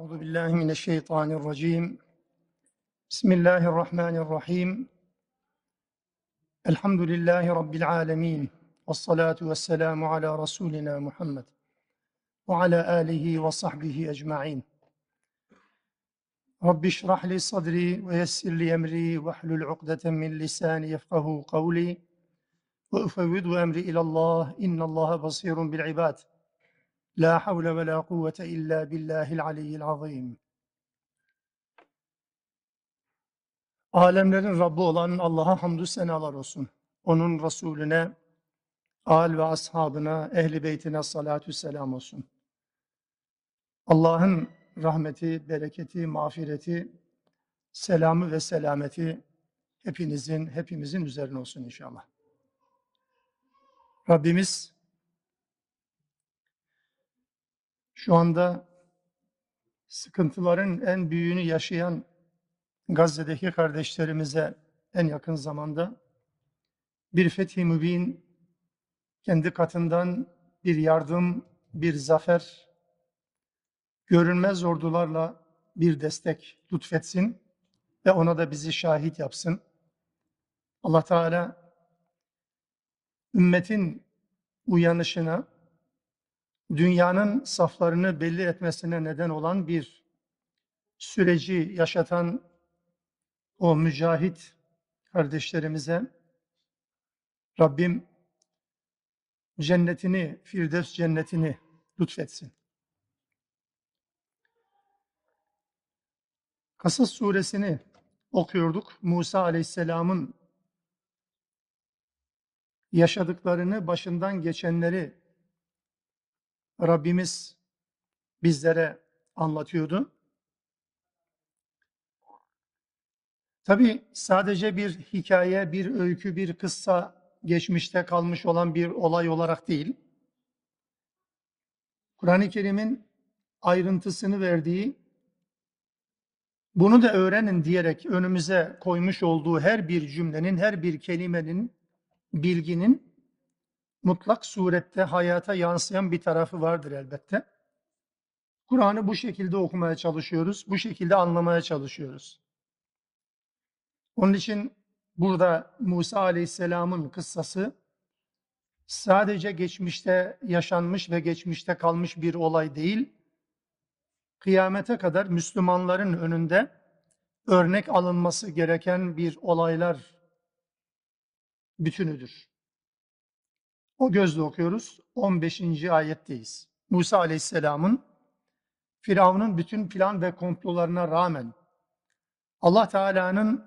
أعوذ بالله من الشيطان الرجيم. بسم الله الرحمن الرحيم. الحمد لله رب العالمين والصلاة والسلام على رسولنا محمد وعلى آله وصحبه أجمعين. رب اشرح لي صدري ويسر لي أمري واحلل عقدة من لساني يفقه قولي وأفوض أمري إلى الله إن الله بصير بالعباد. La havle ve la kuvvete illa billahil aliyyil azim. Alemlerin Rabbi olan Allah'a hamdü senalar olsun. Onun Resulüne, al ve ashabına, ehli beytine salatü selam olsun. Allah'ın rahmeti, bereketi, mağfireti, selamı ve selameti hepinizin, hepimizin üzerine olsun inşallah. Rabbimiz şu anda sıkıntıların en büyüğünü yaşayan Gazze'deki kardeşlerimize en yakın zamanda bir fethi mübin kendi katından bir yardım, bir zafer, görünmez ordularla bir destek lütfetsin ve ona da bizi şahit yapsın. Allah Teala ümmetin uyanışına, dünyanın saflarını belli etmesine neden olan bir süreci yaşatan o mücahit kardeşlerimize Rabbim cennetini, Firdevs cennetini lütfetsin. Kasas suresini okuyorduk. Musa aleyhisselamın yaşadıklarını, başından geçenleri Rabbimiz bizlere anlatıyordu. Tabi sadece bir hikaye, bir öykü, bir kıssa geçmişte kalmış olan bir olay olarak değil. Kur'an-ı Kerim'in ayrıntısını verdiği, bunu da öğrenin diyerek önümüze koymuş olduğu her bir cümlenin, her bir kelimenin, bilginin mutlak surette hayata yansıyan bir tarafı vardır elbette. Kur'an'ı bu şekilde okumaya çalışıyoruz, bu şekilde anlamaya çalışıyoruz. Onun için burada Musa Aleyhisselam'ın kıssası sadece geçmişte yaşanmış ve geçmişte kalmış bir olay değil, kıyamete kadar Müslümanların önünde örnek alınması gereken bir olaylar bütünüdür. O gözle okuyoruz. 15. ayetteyiz. Musa Aleyhisselam'ın Firavun'un bütün plan ve komplolarına rağmen Allah Teala'nın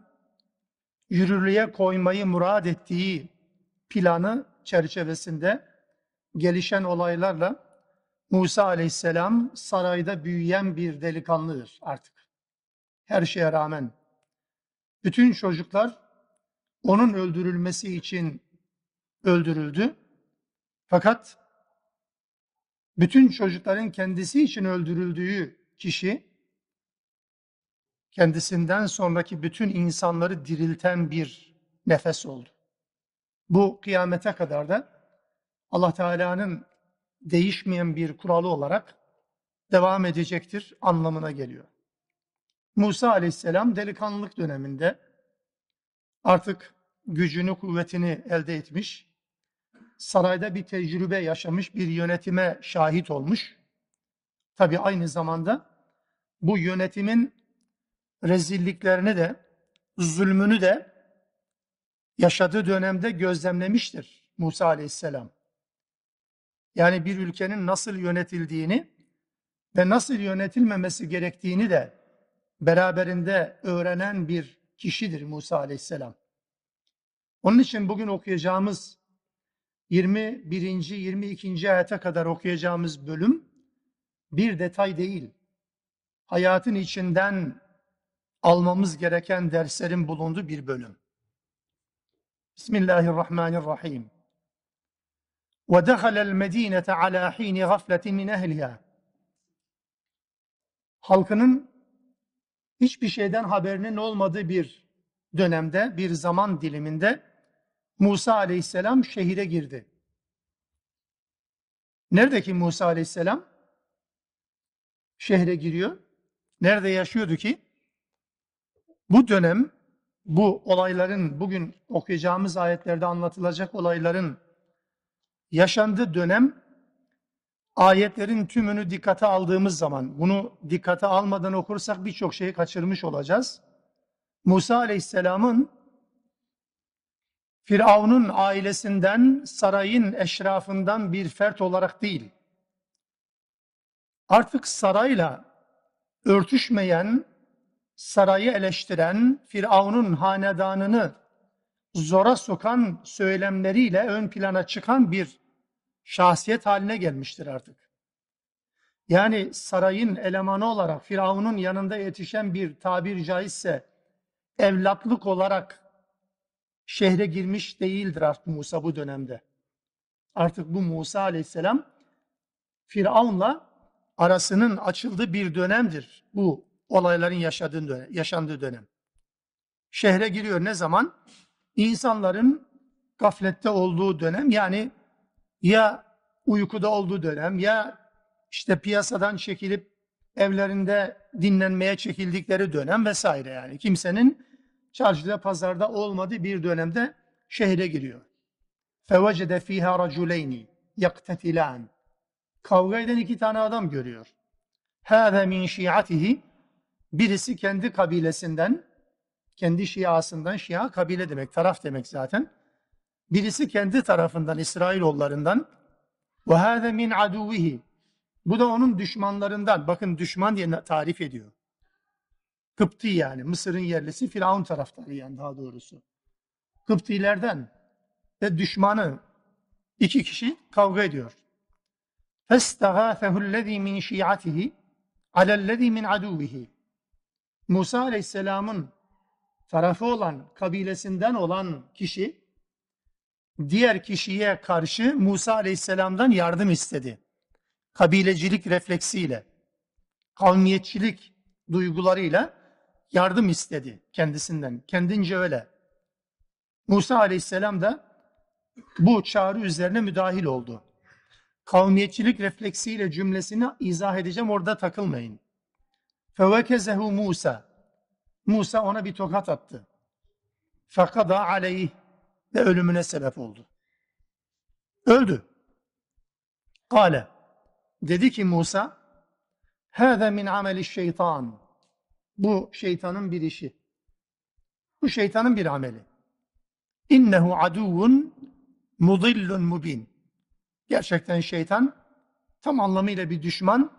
yürürlüğe koymayı murad ettiği planı çerçevesinde gelişen olaylarla Musa Aleyhisselam sarayda büyüyen bir delikanlıdır artık. Her şeye rağmen bütün çocuklar onun öldürülmesi için öldürüldü. Fakat bütün çocukların kendisi için öldürüldüğü kişi kendisinden sonraki bütün insanları dirilten bir nefes oldu. Bu kıyamete kadar da Allah Teala'nın değişmeyen bir kuralı olarak devam edecektir anlamına geliyor. Musa Aleyhisselam delikanlılık döneminde artık gücünü, kuvvetini elde etmiş, sarayda bir tecrübe yaşamış, bir yönetime şahit olmuş. Tabi aynı zamanda bu yönetimin rezilliklerini de, zulmünü de yaşadığı dönemde gözlemlemiştir Musa Aleyhisselam. Yani bir ülkenin nasıl yönetildiğini ve nasıl yönetilmemesi gerektiğini de beraberinde öğrenen bir kişidir Musa Aleyhisselam. Onun için bugün okuyacağımız 21. 22. ayete kadar okuyacağımız bölüm bir detay değil. Hayatın içinden almamız gereken derslerin bulunduğu bir bölüm. Bismillahirrahmanirrahim. وَدَخَلَ الْمَد۪ينَةَ عَلَى ح۪ينِ غَفْلَةٍ مِنْ اَهْلِهَا Halkının hiçbir şeyden haberinin olmadığı bir dönemde, bir zaman diliminde Musa aleyhisselam şehire girdi. Neredeki Musa aleyhisselam? Şehre giriyor. nerede yaşıyordu ki? Bu dönem bu olayların bugün okuyacağımız ayetlerde anlatılacak olayların yaşandığı dönem ayetlerin tümünü dikkate aldığımız zaman bunu dikkate almadan okursak birçok şeyi kaçırmış olacağız. Musa Aleyhisselam'ın Firavun'un ailesinden, sarayın eşrafından bir fert olarak değil, artık sarayla örtüşmeyen, sarayı eleştiren, Firavun'un hanedanını zora sokan söylemleriyle ön plana çıkan bir şahsiyet haline gelmiştir artık. Yani sarayın elemanı olarak Firavun'un yanında yetişen bir tabir caizse evlatlık olarak şehre girmiş değildir artık Musa bu dönemde. Artık bu Musa aleyhisselam Firavun'la arasının açıldığı bir dönemdir. Bu olayların yaşadığı dönem, yaşandığı dönem. Şehre giriyor ne zaman? İnsanların gaflette olduğu dönem yani ya uykuda olduğu dönem ya işte piyasadan çekilip evlerinde dinlenmeye çekildikleri dönem vesaire yani kimsenin çarşıda pazarda olmadığı bir dönemde şehre giriyor. Fevecede fiha raculeyni yaktetilan. Kavga eden iki tane adam görüyor. Hâze min şiatihi. Birisi kendi kabilesinden, kendi şiasından, şia kabile demek, taraf demek zaten. Birisi kendi tarafından, İsrailoğullarından. Ve hâze min aduvihi. Bu da onun düşmanlarından. Bakın düşman diye tarif ediyor. Kıpti yani Mısır'ın yerlisi Firavun taraftarı yani daha doğrusu. Kıptilerden ve düşmanı iki kişi kavga ediyor. فَاسْتَغَاثَهُ الَّذ۪ي مِنْ شِيعَتِهِ عَلَى الَّذ۪ي مِنْ عَدُوِهِ Musa Aleyhisselam'ın tarafı olan, kabilesinden olan kişi diğer kişiye karşı Musa Aleyhisselam'dan yardım istedi. Kabilecilik refleksiyle, kavmiyetçilik duygularıyla yardım istedi kendisinden. Kendince öyle. Musa Aleyhisselam da bu çağrı üzerine müdahil oldu. Kavmiyetçilik refleksiyle cümlesini izah edeceğim orada takılmayın. Fevekezehu Musa. Musa ona bir tokat attı. Fakada aleyh ve ölümüne sebep oldu. Öldü. Kale. Dedi ki Musa, Hâze min ameli şeytan. Bu şeytanın bir işi. Bu şeytanın bir ameli. İnnehu aduvun mudillun mubin. Gerçekten şeytan tam anlamıyla bir düşman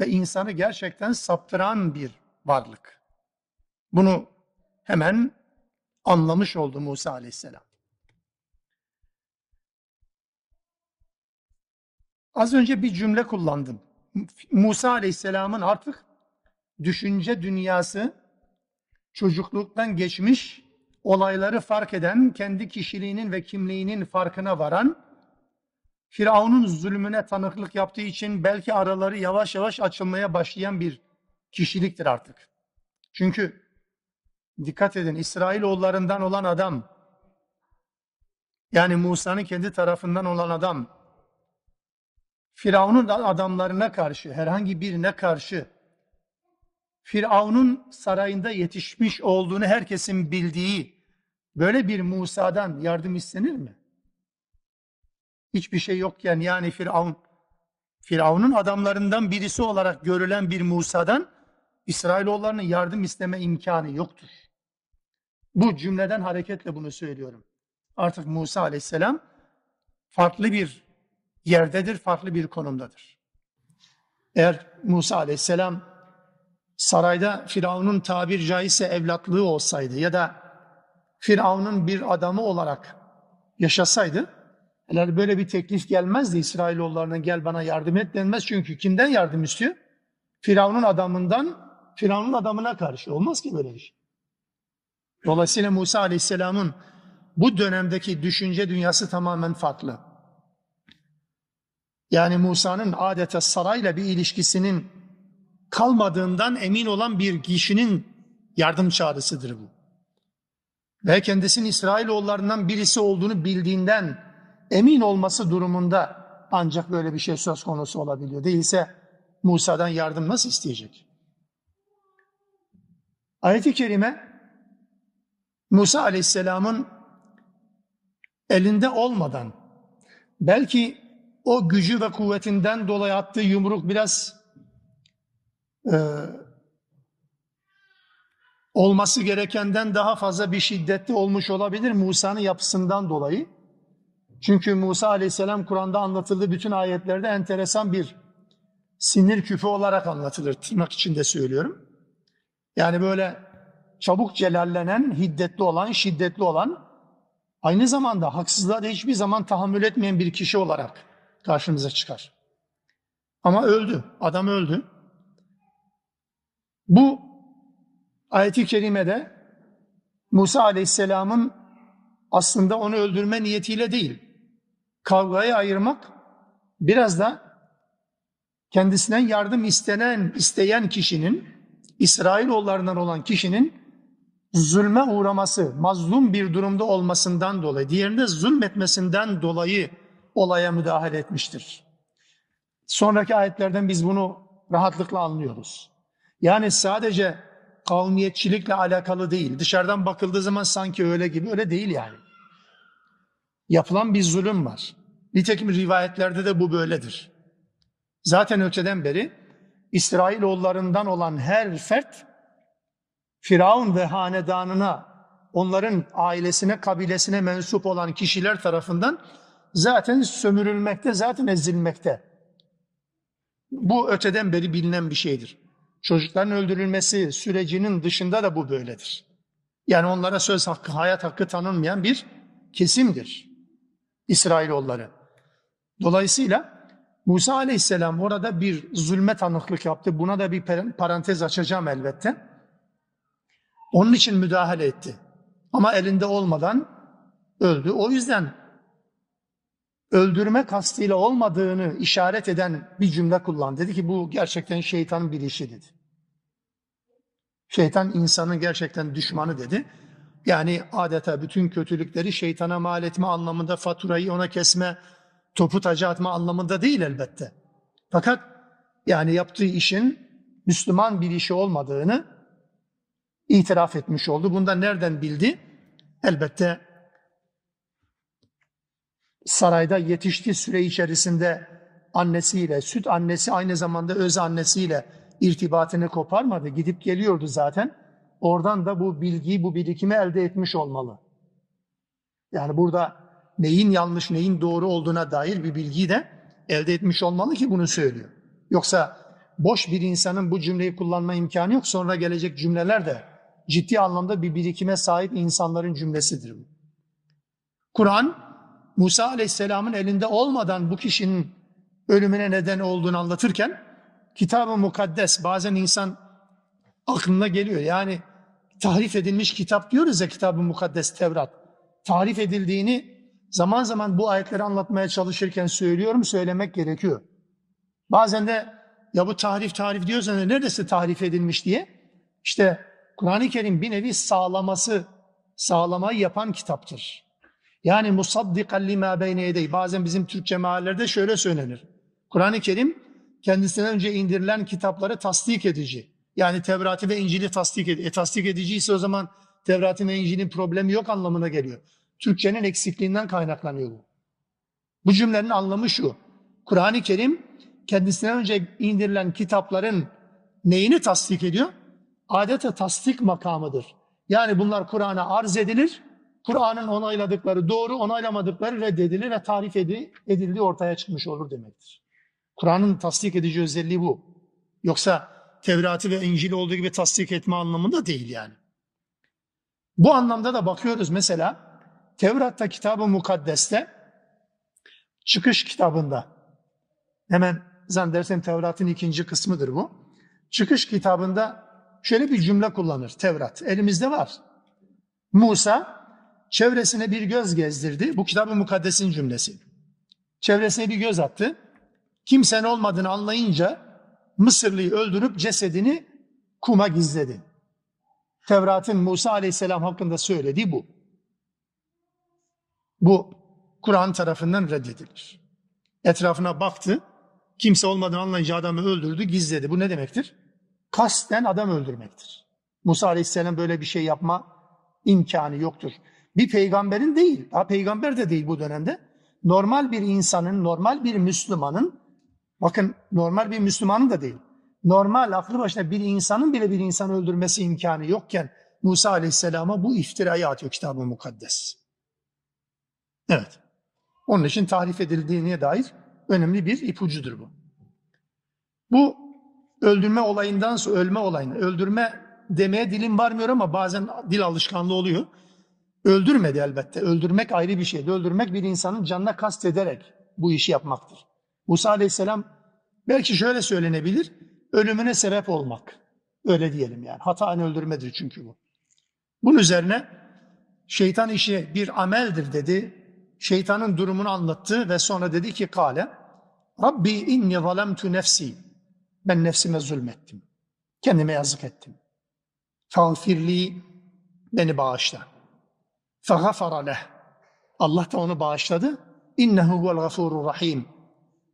ve insanı gerçekten saptıran bir varlık. Bunu hemen anlamış oldu Musa aleyhisselam. Az önce bir cümle kullandım. Musa aleyhisselamın artık düşünce dünyası çocukluktan geçmiş, olayları fark eden, kendi kişiliğinin ve kimliğinin farkına varan, Firavun'un zulmüne tanıklık yaptığı için belki araları yavaş yavaş açılmaya başlayan bir kişiliktir artık. Çünkü dikkat edin İsrailoğullarından olan adam, yani Musa'nın kendi tarafından olan adam, Firavun'un adamlarına karşı, herhangi birine karşı Firavun'un sarayında yetişmiş olduğunu herkesin bildiği böyle bir Musa'dan yardım istenir mi? Hiçbir şey yokken yani Firavun Firavun'un adamlarından birisi olarak görülen bir Musa'dan İsrailoğullarının yardım isteme imkanı yoktur. Bu cümleden hareketle bunu söylüyorum. Artık Musa aleyhisselam farklı bir yerdedir, farklı bir konumdadır. Eğer Musa aleyhisselam sarayda Firavun'un tabir caizse evlatlığı olsaydı ya da Firavun'un bir adamı olarak yaşasaydı, eğer böyle bir teklif gelmezdi İsrailoğullarına gel bana yardım et denmez. Çünkü kimden yardım istiyor? Firavun'un adamından Firavun'un adamına karşı. Olmaz ki böyle bir şey. Dolayısıyla Musa Aleyhisselam'ın bu dönemdeki düşünce dünyası tamamen farklı. Yani Musa'nın adeta sarayla bir ilişkisinin kalmadığından emin olan bir kişinin yardım çağrısıdır bu. Ve kendisinin İsrailoğullarından birisi olduğunu bildiğinden emin olması durumunda ancak böyle bir şey söz konusu olabiliyor. Değilse Musa'dan yardım nasıl isteyecek? Ayet-i Kerime Musa Aleyhisselam'ın elinde olmadan belki o gücü ve kuvvetinden dolayı attığı yumruk biraz e, olması gerekenden daha fazla bir şiddetli olmuş olabilir Musa'nın yapısından dolayı. Çünkü Musa aleyhisselam Kur'an'da anlatıldığı bütün ayetlerde enteresan bir sinir küpü olarak anlatılır. Tırnak içinde söylüyorum. Yani böyle çabuk celallenen, hiddetli olan, şiddetli olan, aynı zamanda haksızlığa da hiçbir zaman tahammül etmeyen bir kişi olarak karşımıza çıkar. Ama öldü, adam öldü. Bu ayeti kerimede Musa aleyhisselamın aslında onu öldürme niyetiyle değil, kavgayı ayırmak, biraz da kendisinden yardım istenen, isteyen kişinin, İsrailoğullarından olan kişinin zulme uğraması, mazlum bir durumda olmasından dolayı, diğerinde zulmetmesinden dolayı olaya müdahale etmiştir. Sonraki ayetlerden biz bunu rahatlıkla anlıyoruz. Yani sadece kavmiyetçilikle alakalı değil. Dışarıdan bakıldığı zaman sanki öyle gibi, öyle değil yani. Yapılan bir zulüm var. Nitekim rivayetlerde de bu böyledir. Zaten öteden beri İsrailoğullarından olan her fert Firavun ve hanedanına, onların ailesine, kabilesine mensup olan kişiler tarafından zaten sömürülmekte, zaten ezilmekte. Bu öteden beri bilinen bir şeydir. Çocukların öldürülmesi sürecinin dışında da bu böyledir. Yani onlara söz hakkı, hayat hakkı tanınmayan bir kesimdir İsrailoğulları. Dolayısıyla Musa Aleyhisselam orada bir zulme tanıklık yaptı. Buna da bir parantez açacağım elbette. Onun için müdahale etti. Ama elinde olmadan öldü. O yüzden öldürme kastıyla olmadığını işaret eden bir cümle kullandı. Dedi ki bu gerçekten şeytanın bir işi dedi. Şeytan insanın gerçekten düşmanı dedi. Yani adeta bütün kötülükleri şeytana mal etme anlamında faturayı ona kesme, topu taca atma anlamında değil elbette. Fakat yani yaptığı işin Müslüman bir işi olmadığını itiraf etmiş oldu. Bundan nereden bildi? Elbette sarayda yetiştiği süre içerisinde annesiyle, süt annesi aynı zamanda öz annesiyle irtibatını koparmadı. Gidip geliyordu zaten. Oradan da bu bilgiyi, bu birikimi elde etmiş olmalı. Yani burada neyin yanlış, neyin doğru olduğuna dair bir bilgiyi de elde etmiş olmalı ki bunu söylüyor. Yoksa boş bir insanın bu cümleyi kullanma imkanı yok. Sonra gelecek cümleler de ciddi anlamda bir birikime sahip insanların cümlesidir bu. Kur'an, Musa Aleyhisselam'ın elinde olmadan bu kişinin ölümüne neden olduğunu anlatırken, kitab-ı mukaddes bazen insan aklına geliyor. Yani tahrif edilmiş kitap diyoruz ya kitab-ı mukaddes Tevrat. Tahrif edildiğini zaman zaman bu ayetleri anlatmaya çalışırken söylüyorum, söylemek gerekiyor. Bazen de ya bu tahrif tahrif diyorsan neredeyse tahrif edilmiş diye işte Kur'an-ı Kerim bir nevi sağlaması, sağlamayı yapan kitaptır. Yani musaddikan lima beyne yedey. Bazen bizim Türkçe meallerde şöyle söylenir. Kur'an-ı Kerim kendisinden önce indirilen kitapları tasdik edici. Yani Tevrat'ı ve İncil'i tasdik edici. E, tasdik edici ise o zaman Tevrat'ın ve İncil'in problemi yok anlamına geliyor. Türkçenin eksikliğinden kaynaklanıyor bu. Bu cümlenin anlamı şu. Kur'an-ı Kerim kendisinden önce indirilen kitapların neyini tasdik ediyor? adeta tasdik makamıdır. Yani bunlar Kur'an'a arz edilir, Kur'an'ın onayladıkları doğru, onaylamadıkları reddedilir ve tarif edildiği ortaya çıkmış olur demektir. Kur'an'ın tasdik edici özelliği bu. Yoksa Tevrat'ı ve İncil'i olduğu gibi tasdik etme anlamında değil yani. Bu anlamda da bakıyoruz mesela Tevrat'ta kitabı mukaddeste çıkış kitabında hemen zannedersem Tevrat'ın ikinci kısmıdır bu. Çıkış kitabında şöyle bir cümle kullanır Tevrat. Elimizde var. Musa çevresine bir göz gezdirdi. Bu kitabın mukaddesin cümlesi. Çevresine bir göz attı. Kimsenin olmadığını anlayınca Mısırlıyı öldürüp cesedini kuma gizledi. Tevrat'ın Musa aleyhisselam hakkında söylediği bu. Bu Kur'an tarafından reddedilir. Etrafına baktı, kimse olmadığını anlayınca adamı öldürdü, gizledi. Bu ne demektir? kasten adam öldürmektir. Musa Aleyhisselam böyle bir şey yapma imkanı yoktur. Bir peygamberin değil, daha peygamber de değil bu dönemde. Normal bir insanın, normal bir Müslümanın, bakın normal bir Müslümanın da değil, normal aklı başında bir insanın bile bir insanı öldürmesi imkanı yokken Musa Aleyhisselam'a bu iftirayı atıyor kitab-ı mukaddes. Evet. Onun için tarif edildiğine dair önemli bir ipucudur bu. Bu öldürme olayından sonra ölme olayını, öldürme demeye dilim varmıyor ama bazen dil alışkanlığı oluyor. Öldürmedi elbette. Öldürmek ayrı bir şeydi. Öldürmek bir insanın canına kast ederek bu işi yapmaktır. Musa Aleyhisselam belki şöyle söylenebilir. Ölümüne sebep olmak. Öyle diyelim yani. Hataen öldürmedir çünkü bu. Bunun üzerine şeytan işi bir ameldir dedi. Şeytanın durumunu anlattı ve sonra dedi ki kale Rabbi inni zalemtu nefsi. Ben nefsime zulmettim. Kendime yazık ettim. Fağfirli beni bağışla. Fagafara leh. Allah da onu bağışladı. İnnehu vel gafurur rahim.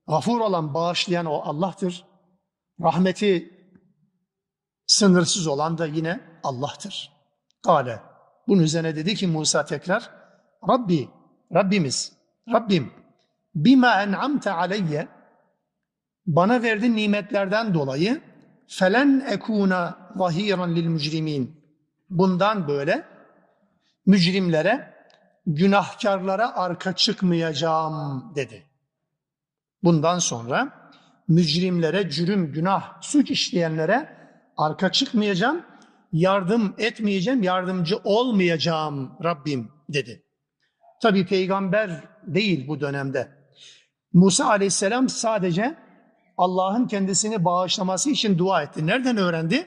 Gafur olan, bağışlayan o Allah'tır. Rahmeti sınırsız olan da yine Allah'tır. Kale. Bunun üzerine dedi ki Musa tekrar, Rabbi, Rabbimiz, Rabbim, bima en'amte aleyye, bana verdiğin nimetlerden dolayı felen ekuna zahiran lil mücrimin. Bundan böyle mücrimlere, günahkarlara arka çıkmayacağım dedi. Bundan sonra mücrimlere, cürüm, günah, suç işleyenlere arka çıkmayacağım, yardım etmeyeceğim, yardımcı olmayacağım Rabbim dedi. Tabi peygamber değil bu dönemde. Musa aleyhisselam sadece Allah'ın kendisini bağışlaması için dua etti. Nereden öğrendi?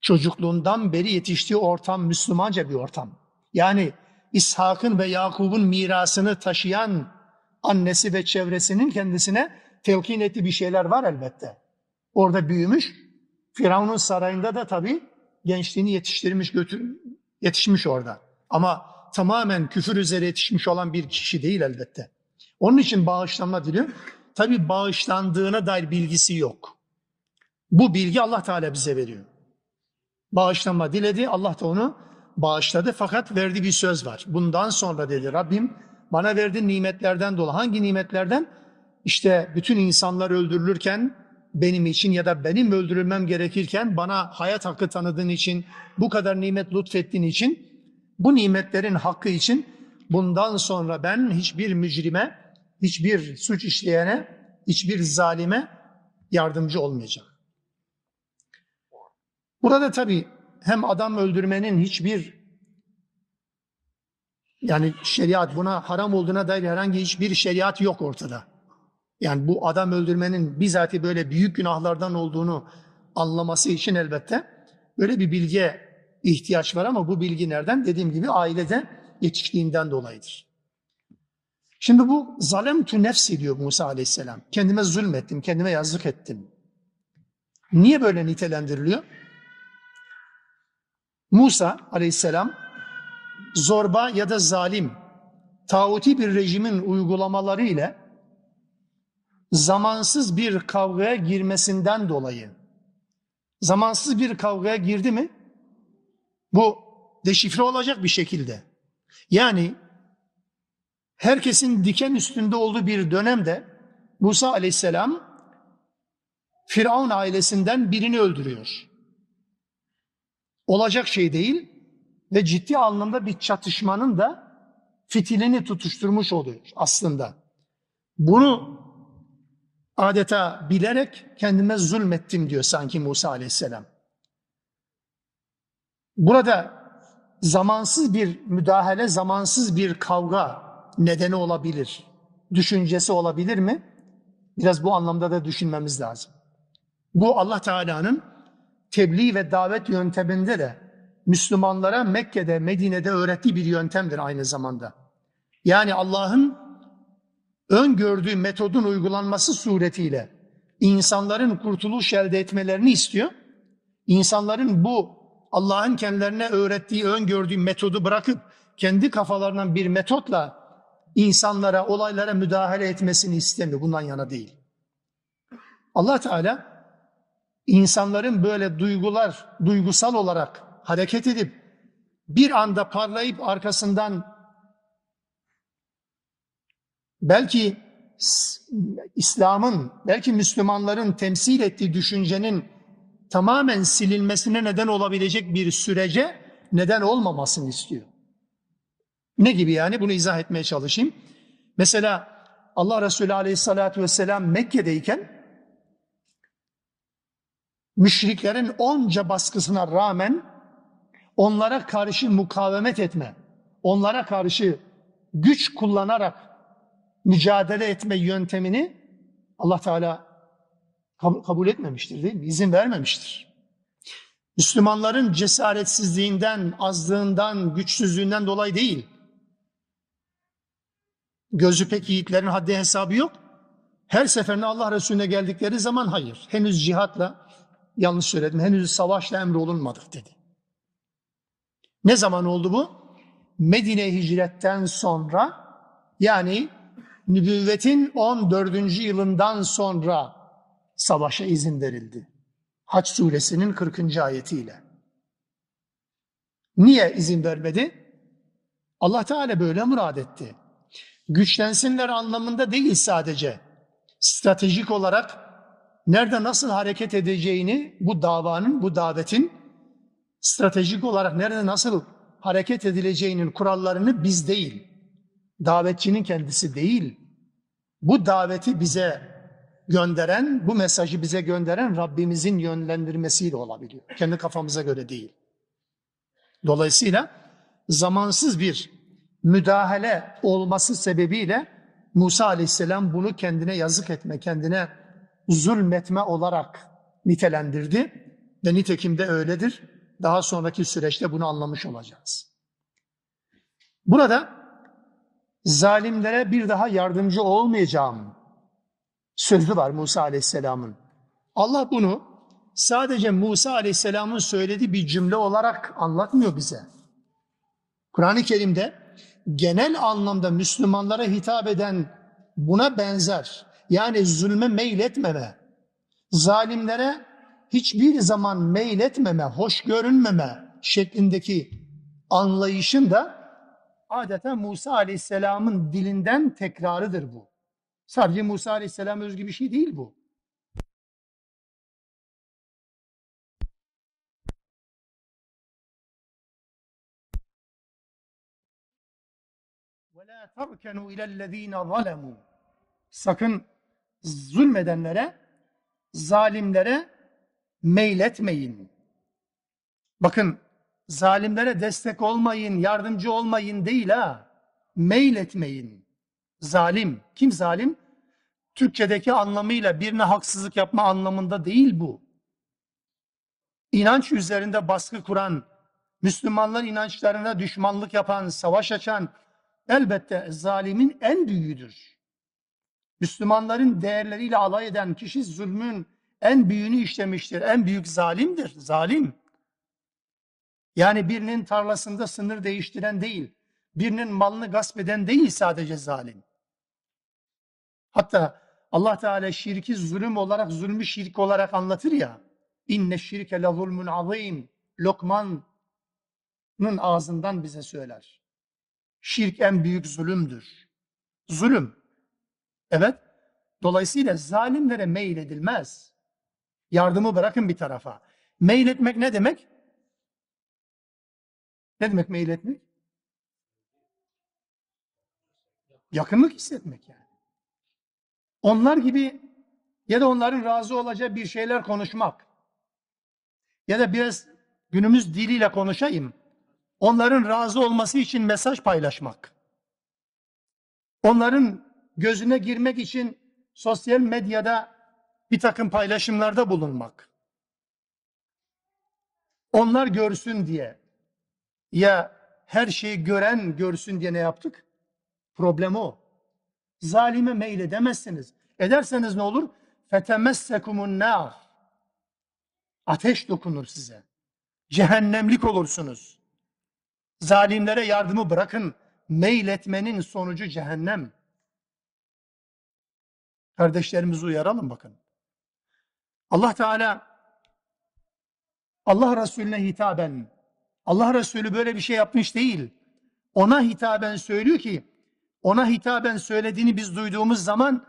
Çocukluğundan beri yetiştiği ortam Müslümanca bir ortam. Yani İshak'ın ve Yakub'un mirasını taşıyan annesi ve çevresinin kendisine telkin ettiği bir şeyler var elbette. Orada büyümüş. Firavun'un sarayında da tabii gençliğini yetiştirmiş, götür, yetişmiş orada. Ama tamamen küfür üzere yetişmiş olan bir kişi değil elbette. Onun için bağışlanma diliyor. Tabi bağışlandığına dair bilgisi yok. Bu bilgi Allah Teala bize veriyor. Bağışlanma diledi, Allah da onu bağışladı fakat verdiği bir söz var. Bundan sonra dedi Rabbim bana verdiğin nimetlerden dolayı. Hangi nimetlerden? İşte bütün insanlar öldürülürken benim için ya da benim öldürülmem gerekirken bana hayat hakkı tanıdığın için, bu kadar nimet lütfettiğin için, bu nimetlerin hakkı için bundan sonra ben hiçbir mücrime, hiçbir suç işleyene, hiçbir zalime yardımcı olmayacağım. Burada tabii hem adam öldürmenin hiçbir yani şeriat buna haram olduğuna dair herhangi hiçbir şeriat yok ortada. Yani bu adam öldürmenin bizatihi böyle büyük günahlardan olduğunu anlaması için elbette böyle bir bilgiye ihtiyaç var ama bu bilgi nereden? Dediğim gibi ailede yetiştiğinden dolayıdır. Şimdi bu zalemtu nefsi diyor Musa aleyhisselam. Kendime zulmettim, kendime yazık ettim. Niye böyle nitelendiriliyor? Musa aleyhisselam zorba ya da zalim, tağuti bir rejimin uygulamaları ile zamansız bir kavgaya girmesinden dolayı zamansız bir kavgaya girdi mi bu deşifre olacak bir şekilde. Yani herkesin diken üstünde olduğu bir dönemde Musa aleyhisselam Firavun ailesinden birini öldürüyor. Olacak şey değil ve ciddi anlamda bir çatışmanın da fitilini tutuşturmuş oluyor aslında. Bunu adeta bilerek kendime zulmettim diyor sanki Musa aleyhisselam. Burada zamansız bir müdahale, zamansız bir kavga nedeni olabilir. Düşüncesi olabilir mi? Biraz bu anlamda da düşünmemiz lazım. Bu Allah Teala'nın tebliğ ve davet yönteminde de Müslümanlara Mekke'de, Medine'de öğrettiği bir yöntemdir aynı zamanda. Yani Allah'ın öngördüğü metodun uygulanması suretiyle insanların kurtuluş elde etmelerini istiyor. İnsanların bu Allah'ın kendilerine öğrettiği, öngördüğü metodu bırakıp kendi kafalarından bir metotla insanlara, olaylara müdahale etmesini istemiyor. Bundan yana değil. Allah Teala insanların böyle duygular, duygusal olarak hareket edip bir anda parlayıp arkasından belki İslam'ın, belki Müslümanların temsil ettiği düşüncenin tamamen silinmesine neden olabilecek bir sürece neden olmamasını istiyor. Ne gibi yani? Bunu izah etmeye çalışayım. Mesela Allah Resulü Aleyhisselatü Vesselam Mekke'deyken müşriklerin onca baskısına rağmen onlara karşı mukavemet etme, onlara karşı güç kullanarak mücadele etme yöntemini Allah Teala kabul etmemiştir değil mi? İzin vermemiştir. Müslümanların cesaretsizliğinden, azlığından, güçsüzlüğünden dolayı değil. Gözü pek yiğitlerin haddi hesabı yok. Her seferinde Allah Resulüne geldikleri zaman hayır. Henüz cihatla, yanlış söyledim, henüz savaşla emrolunmadık dedi. Ne zaman oldu bu? Medine hicretten sonra yani nübüvvetin 14. yılından sonra savaşa izin verildi. Haç suresinin 40. ayetiyle. Niye izin vermedi? Allah Teala böyle murad etti. Güçlensinler anlamında değil sadece. Stratejik olarak nerede nasıl hareket edeceğini bu davanın, bu davetin stratejik olarak nerede nasıl hareket edileceğinin kurallarını biz değil, davetçinin kendisi değil, bu daveti bize gönderen, bu mesajı bize gönderen Rabbimizin yönlendirmesiyle olabiliyor. Kendi kafamıza göre değil. Dolayısıyla zamansız bir müdahale olması sebebiyle Musa aleyhisselam bunu kendine yazık etme, kendine zulmetme olarak nitelendirdi ve nitekim de öyledir. Daha sonraki süreçte bunu anlamış olacağız. Burada zalimlere bir daha yardımcı olmayacağım sözü var Musa Aleyhisselam'ın. Allah bunu sadece Musa Aleyhisselam'ın söylediği bir cümle olarak anlatmıyor bize. Kur'an-ı Kerim'de genel anlamda Müslümanlara hitap eden buna benzer yani zulme meyletmeme, zalimlere hiçbir zaman meyletmeme, hoş görünmeme şeklindeki anlayışın da adeta Musa Aleyhisselam'ın dilinden tekrarıdır bu. Sadece Musa Aleyhisselam özgü bir şey değil bu. وَلَا تَرْكَنُوا اِلَى الَّذ۪ينَ ظَلَمُوا Sakın zulmedenlere, zalimlere meyletmeyin. Bakın zalimlere destek olmayın, yardımcı olmayın değil ha. Meyletmeyin. Zalim. Kim zalim? Türkçedeki anlamıyla birine haksızlık yapma anlamında değil bu. İnanç üzerinde baskı kuran, Müslümanlar inançlarına düşmanlık yapan, savaş açan elbette zalimin en büyüğüdür. Müslümanların değerleriyle alay eden kişi zulmün en büyüğünü işlemiştir. En büyük zalimdir. Zalim. Yani birinin tarlasında sınır değiştiren değil, birinin malını gasp eden değil sadece zalim. Hatta Allah Teala şirki zulüm olarak, zulmü şirk olarak anlatır ya. İnne şirke la zulmun azim. Lokman'ın ağzından bize söyler. Şirk en büyük zulümdür. Zulüm. Evet. Dolayısıyla zalimlere meyledilmez. Yardımı bırakın bir tarafa. Meyletmek ne demek? Ne demek meyletmek? Yakınlık hissetmek yani. Onlar gibi ya da onların razı olacağı bir şeyler konuşmak. Ya da biraz günümüz diliyle konuşayım. Onların razı olması için mesaj paylaşmak. Onların gözüne girmek için sosyal medyada bir takım paylaşımlarda bulunmak. Onlar görsün diye ya her şeyi gören görsün diye ne yaptık? Problem o. Zalime meyledemezsiniz. Ederseniz ne olur? Fetemessekumun nar. Ateş dokunur size. Cehennemlik olursunuz. Zalimlere yardımı bırakın. Meyletmenin sonucu cehennem. Kardeşlerimizi uyaralım bakın. Allah Teala Allah Resulüne hitaben. Allah Resulü böyle bir şey yapmış değil. Ona hitaben söylüyor ki ona hitaben söylediğini biz duyduğumuz zaman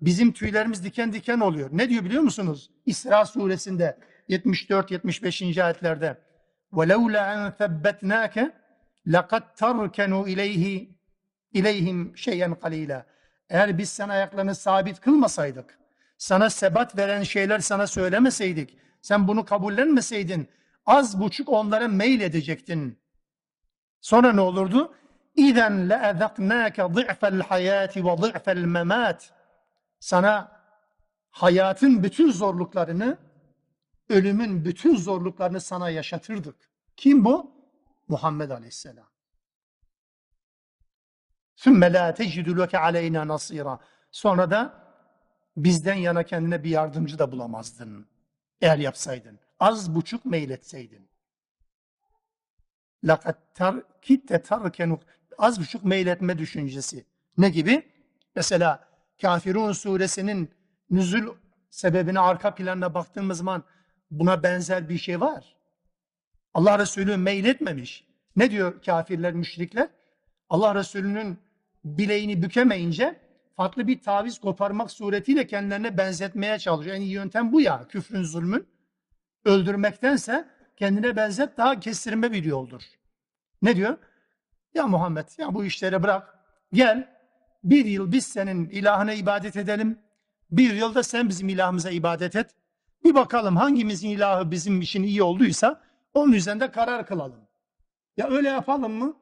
bizim tüylerimiz diken diken oluyor. Ne diyor biliyor musunuz? İsra suresinde 74-75. ayetlerde وَلَوْلَا أَنْ ثَبَّتْنَاكَ لَقَدْ تَرْكَنُوا إِلَيْهِ İleyhim şeyen kalila. eğer biz sen ayaklarını sabit kılmasaydık, sana sebat veren şeyler sana söylemeseydik, sen bunu kabullenmeseydin, az buçuk onlara meyil edecektin. Sonra ne olurdu? İden İzen le'ezeknâke zı'fel hayâti ve zı'fel memât. Sana hayatın bütün zorluklarını, ölümün bütün zorluklarını sana yaşatırdık. Kim bu? Muhammed Aleyhisselam. Sümme la tecidülüke aleyna nasira. Sonra da bizden yana kendine bir yardımcı da bulamazdın. Eğer yapsaydın. Az buçuk meyletseydin. Lakat tar kitte tarkenuk az buçuk meyletme düşüncesi. Ne gibi? Mesela Kafirun suresinin nüzül sebebine arka planına baktığımız zaman buna benzer bir şey var. Allah Resulü meyletmemiş. Ne diyor kafirler, müşrikler? Allah Resulü'nün bileğini bükemeyince farklı bir taviz koparmak suretiyle kendilerine benzetmeye çalışıyor. En iyi yöntem bu ya, küfrün, zulmün. Öldürmektense kendine benzet daha kestirme bir yoldur. Ne diyor? Ya Muhammed ya bu işleri bırak. Gel bir yıl biz senin ilahına ibadet edelim. Bir yılda sen bizim ilahımıza ibadet et. Bir bakalım hangimizin ilahı bizim için iyi olduysa onun üzerinde karar kılalım. Ya öyle yapalım mı?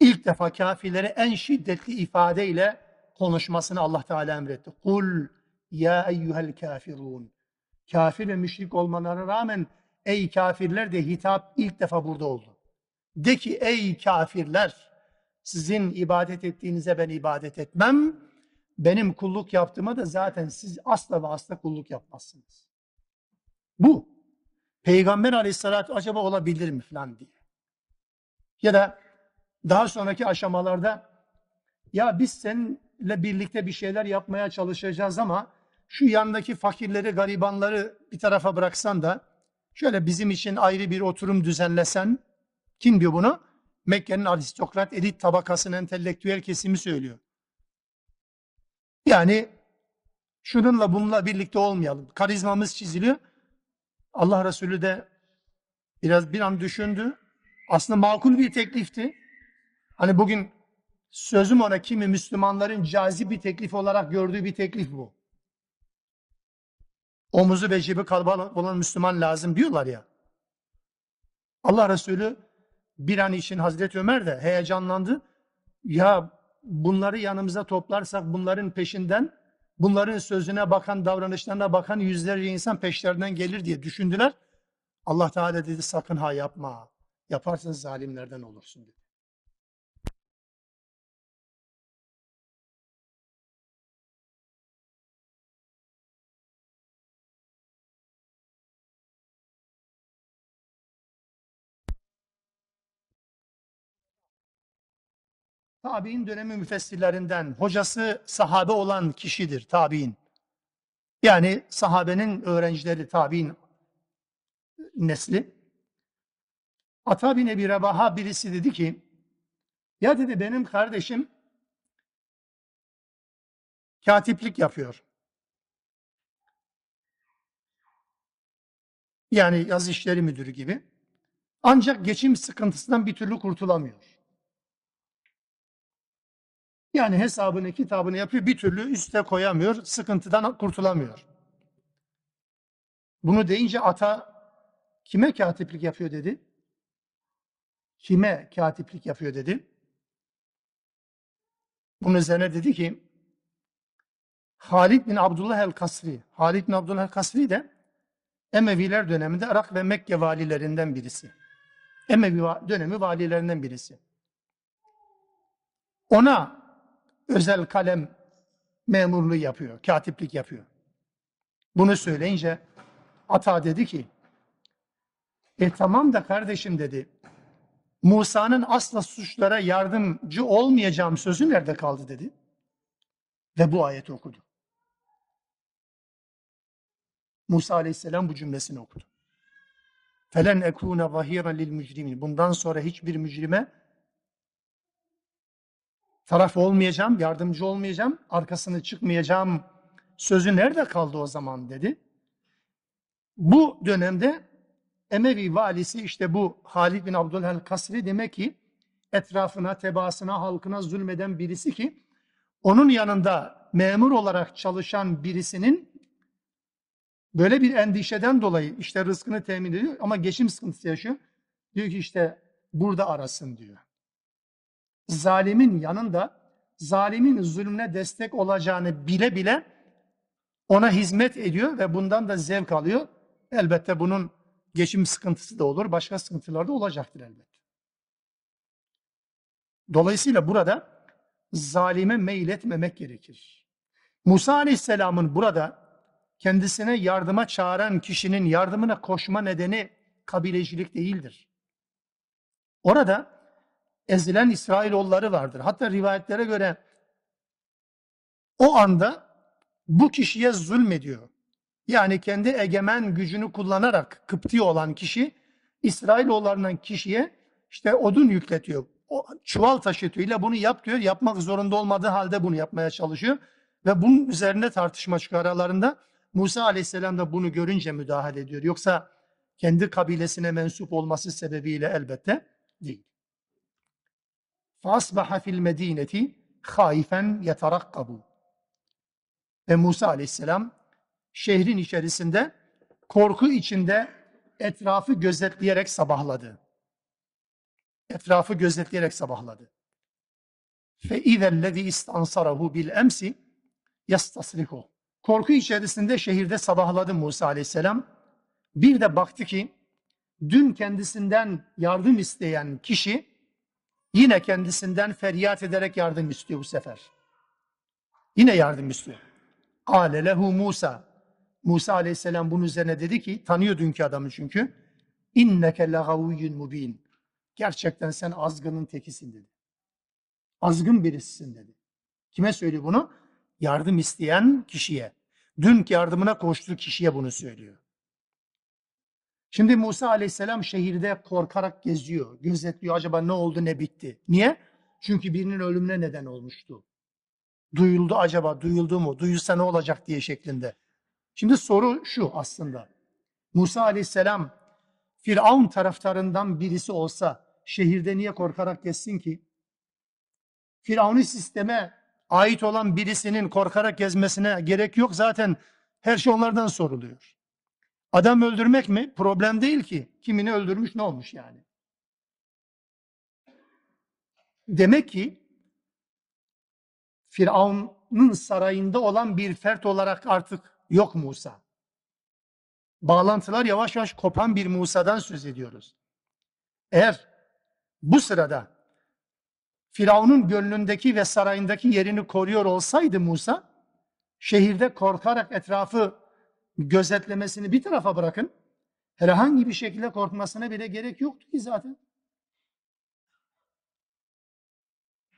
İlk defa kafirlere en şiddetli ifadeyle konuşmasını Allah Teala emretti. Kul ya eyyuhel kafirun. Kafir ve müşrik olmalarına rağmen ey kafirler de hitap ilk defa burada oldu. De ki ey kafirler sizin ibadet ettiğinize ben ibadet etmem. Benim kulluk yaptığıma da zaten siz asla ve asla kulluk yapmazsınız. Bu. Peygamber aleyhissalatü acaba olabilir mi falan diye. Ya da daha sonraki aşamalarda ya biz seninle birlikte bir şeyler yapmaya çalışacağız ama şu yandaki fakirleri, garibanları bir tarafa bıraksan da şöyle bizim için ayrı bir oturum düzenlesen kim diyor bunu? Mekke'nin aristokrat elit tabakasının entelektüel kesimi söylüyor. Yani şununla bununla birlikte olmayalım. Karizmamız çiziliyor. Allah Resulü de biraz bir an düşündü. Aslında makul bir teklifti. Hani bugün sözüm ona kimi Müslümanların cazip bir teklif olarak gördüğü bir teklif bu. Omuzu ve cebi kalabalık olan Müslüman lazım diyorlar ya. Allah Resulü bir an için Hazreti Ömer de heyecanlandı. Ya bunları yanımıza toplarsak bunların peşinden bunların sözüne bakan, davranışlarına bakan yüzlerce insan peşlerinden gelir diye düşündüler. Allah Teala dedi sakın ha yapma. Yaparsan zalimlerden olursun dedi. Tabi'in dönemi müfessirlerinden, hocası sahabe olan kişidir tabi'in. Yani sahabenin öğrencileri tabi'in nesli. Ata bin Ebi Rebaha birisi dedi ki, ya dedi benim kardeşim katiplik yapıyor. Yani yaz işleri müdürü gibi. Ancak geçim sıkıntısından bir türlü kurtulamıyor. Yani hesabını kitabını yapıyor bir türlü üste koyamıyor, sıkıntıdan kurtulamıyor. Bunu deyince ata kime katiplik yapıyor dedi? Kime katiplik yapıyor dedi? Bunun üzerine dedi ki Halid bin Abdullah el-Kasri. Halid bin Abdullah el-Kasri de Emeviler döneminde Irak ve Mekke valilerinden birisi. Emevi dönemi valilerinden birisi. Ona özel kalem memurluğu yapıyor, katiplik yapıyor. Bunu söyleyince Ata dedi ki, e tamam da kardeşim dedi, Musa'nın asla suçlara yardımcı olmayacağım sözü nerede kaldı dedi. Ve bu ayeti okudu. Musa aleyhisselam bu cümlesini okudu. Felen ekune zahiren lil mücrimin. Bundan sonra hiçbir mücrime taraf olmayacağım, yardımcı olmayacağım, arkasını çıkmayacağım sözü nerede kaldı o zaman dedi. Bu dönemde Emevi valisi işte bu Halid bin Abdülhel Kasri demek ki etrafına, tebaasına, halkına zulmeden birisi ki onun yanında memur olarak çalışan birisinin böyle bir endişeden dolayı işte rızkını temin ediyor ama geçim sıkıntısı yaşıyor. Diyor ki işte burada arasın diyor. Zalimin yanında zalimin zulmüne destek olacağını bile bile ona hizmet ediyor ve bundan da zevk alıyor. Elbette bunun geçim sıkıntısı da olur, başka sıkıntılar da olacaktır elbette. Dolayısıyla burada zalime meyletmemek gerekir. Musa Aleyhisselam'ın burada kendisine yardıma çağıran kişinin yardımına koşma nedeni kabilecilik değildir. Orada ezilen İsrailoğulları vardır. Hatta rivayetlere göre o anda bu kişiye zulmediyor. Yani kendi egemen gücünü kullanarak Kıpti olan kişi İsrailoğullarından kişiye işte odun yükletiyor. O çuval taşıtıyor. İlla bunu yap diyor. Yapmak zorunda olmadığı halde bunu yapmaya çalışıyor. Ve bunun üzerine tartışma çıkıyor aralarında. Musa aleyhisselam da bunu görünce müdahale ediyor. Yoksa kendi kabilesine mensup olması sebebiyle elbette değil. فَأَصْبَحَ فِي الْمَد۪ينَةِ خَائِفًا يَتَرَقَّبُ Ve Musa aleyhisselam şehrin içerisinde korku içinde etrafı gözetleyerek sabahladı. Etrafı gözetleyerek sabahladı. فَاِذَا الَّذ۪ي اِسْتَنْصَرَهُ بِالْاَمْسِ يَسْتَصْرِخُ Korku içerisinde şehirde sabahladı Musa aleyhisselam. Bir de baktı ki dün kendisinden yardım isteyen kişi yine kendisinden feryat ederek yardım istiyor bu sefer. Yine yardım istiyor. Kale lehu Musa. Musa aleyhisselam bunun üzerine dedi ki, tanıyor dünkü adamı çünkü. İnneke legavuyyun mubin. Gerçekten sen azgının tekisin dedi. Azgın birisisin dedi. Kime söylüyor bunu? Yardım isteyen kişiye. Dün yardımına koştuğu kişiye bunu söylüyor. Şimdi Musa aleyhisselam şehirde korkarak geziyor. Gözetliyor acaba ne oldu ne bitti. Niye? Çünkü birinin ölümüne neden olmuştu. Duyuldu acaba duyuldu mu? Duyulsa ne olacak diye şeklinde. Şimdi soru şu aslında. Musa aleyhisselam Firavun taraftarından birisi olsa şehirde niye korkarak gezsin ki? Firavun'un sisteme ait olan birisinin korkarak gezmesine gerek yok. Zaten her şey onlardan soruluyor. Adam öldürmek mi? Problem değil ki. Kimini öldürmüş ne olmuş yani? Demek ki Firavun'un sarayında olan bir fert olarak artık yok Musa. Bağlantılar yavaş yavaş kopan bir Musa'dan söz ediyoruz. Eğer bu sırada Firavun'un gönlündeki ve sarayındaki yerini koruyor olsaydı Musa, şehirde korkarak etrafı gözetlemesini bir tarafa bırakın, herhangi bir şekilde korkmasına bile gerek yoktu ki zaten.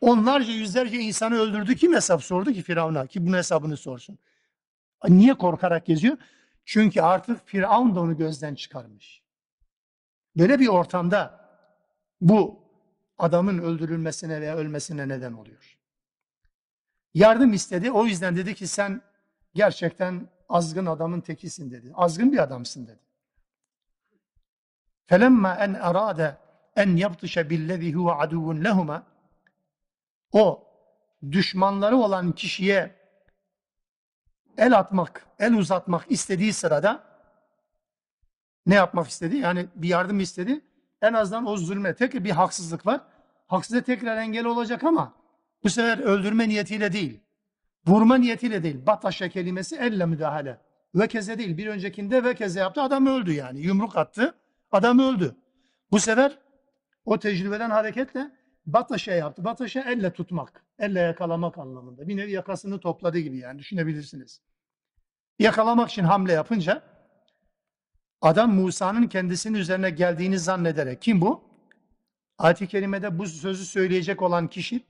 Onlarca yüzlerce insanı öldürdü. Kim hesap sordu ki Firavun'a? Ki bunun hesabını sorsun. Niye korkarak geziyor? Çünkü artık Firavun da onu gözden çıkarmış. Böyle bir ortamda bu adamın öldürülmesine veya ölmesine neden oluyor. Yardım istedi. O yüzden dedi ki sen gerçekten azgın adamın tekisin dedi. Azgın bir adamsın dedi. Felemma en arade en yaptışa billezî huve aduvun lehuma o düşmanları olan kişiye el atmak, el uzatmak istediği sırada ne yapmak istedi? Yani bir yardım istedi. En azından o zulme tek bir haksızlık var. Haksıza tekrar engel olacak ama bu sefer öldürme niyetiyle değil. Vurma niyetiyle değil. Bataşa kelimesi elle müdahale. Vekeze değil. Bir öncekinde vekeze yaptı. Adam öldü yani. Yumruk attı. Adam öldü. Bu sefer o tecrübeden hareketle bataşa yaptı. Bataşa elle tutmak. Elle yakalamak anlamında. Bir nevi yakasını topladı gibi yani düşünebilirsiniz. Yakalamak için hamle yapınca adam Musa'nın kendisinin üzerine geldiğini zannederek. Kim bu? Ayet-i Kerime'de bu sözü söyleyecek olan kişi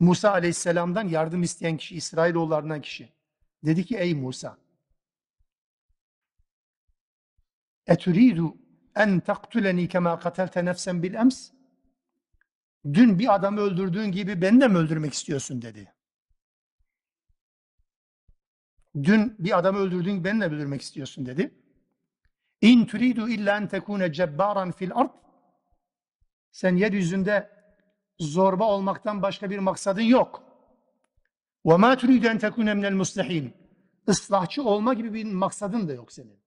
Musa Aleyhisselam'dan yardım isteyen kişi, İsrailoğullarından kişi. Dedi ki ey Musa eturidu en taktuleni kema katelte nefsen bil ems dün bir adamı öldürdüğün gibi beni de mi öldürmek istiyorsun dedi. Dün bir adamı öldürdüğün gibi beni de öldürmek istiyorsun dedi. İn turidu illa en tekune cebbaran fil ard sen yeryüzünde zorba olmaktan başka bir maksadın yok. Ma turidu en tekune minel muslihin. Islahçı olma gibi bir maksadın da yok senin.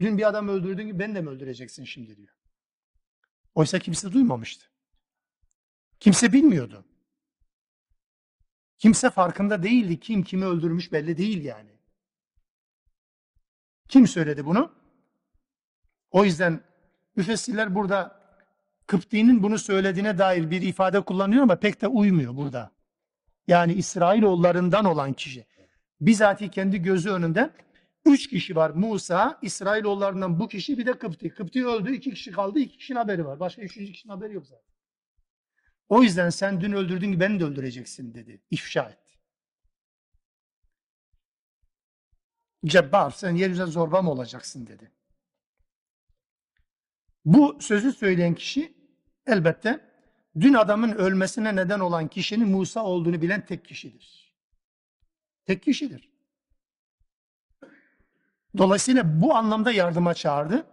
Dün bir adam öldürdüğün gibi beni de mi öldüreceksin şimdi diyor. Oysa kimse duymamıştı. Kimse bilmiyordu. Kimse farkında değildi. Kim kimi öldürmüş belli değil yani. Kim söyledi bunu? O yüzden müfessirler burada Kıpti'nin bunu söylediğine dair bir ifade kullanıyor ama pek de uymuyor burada. Yani İsrailoğullarından olan kişi. Bizatihi kendi gözü önünde üç kişi var. Musa, İsrailoğullarından bu kişi bir de Kıpti. Kıpti öldü, iki kişi kaldı, iki kişinin haberi var. Başka üçüncü kişinin haberi yok zaten. O yüzden sen dün öldürdün gibi beni de öldüreceksin dedi. İfşa etti. Cebbar sen yeryüzüne zorba mı olacaksın dedi. Bu sözü söyleyen kişi elbette dün adamın ölmesine neden olan kişinin Musa olduğunu bilen tek kişidir. Tek kişidir. Dolayısıyla bu anlamda yardıma çağırdı.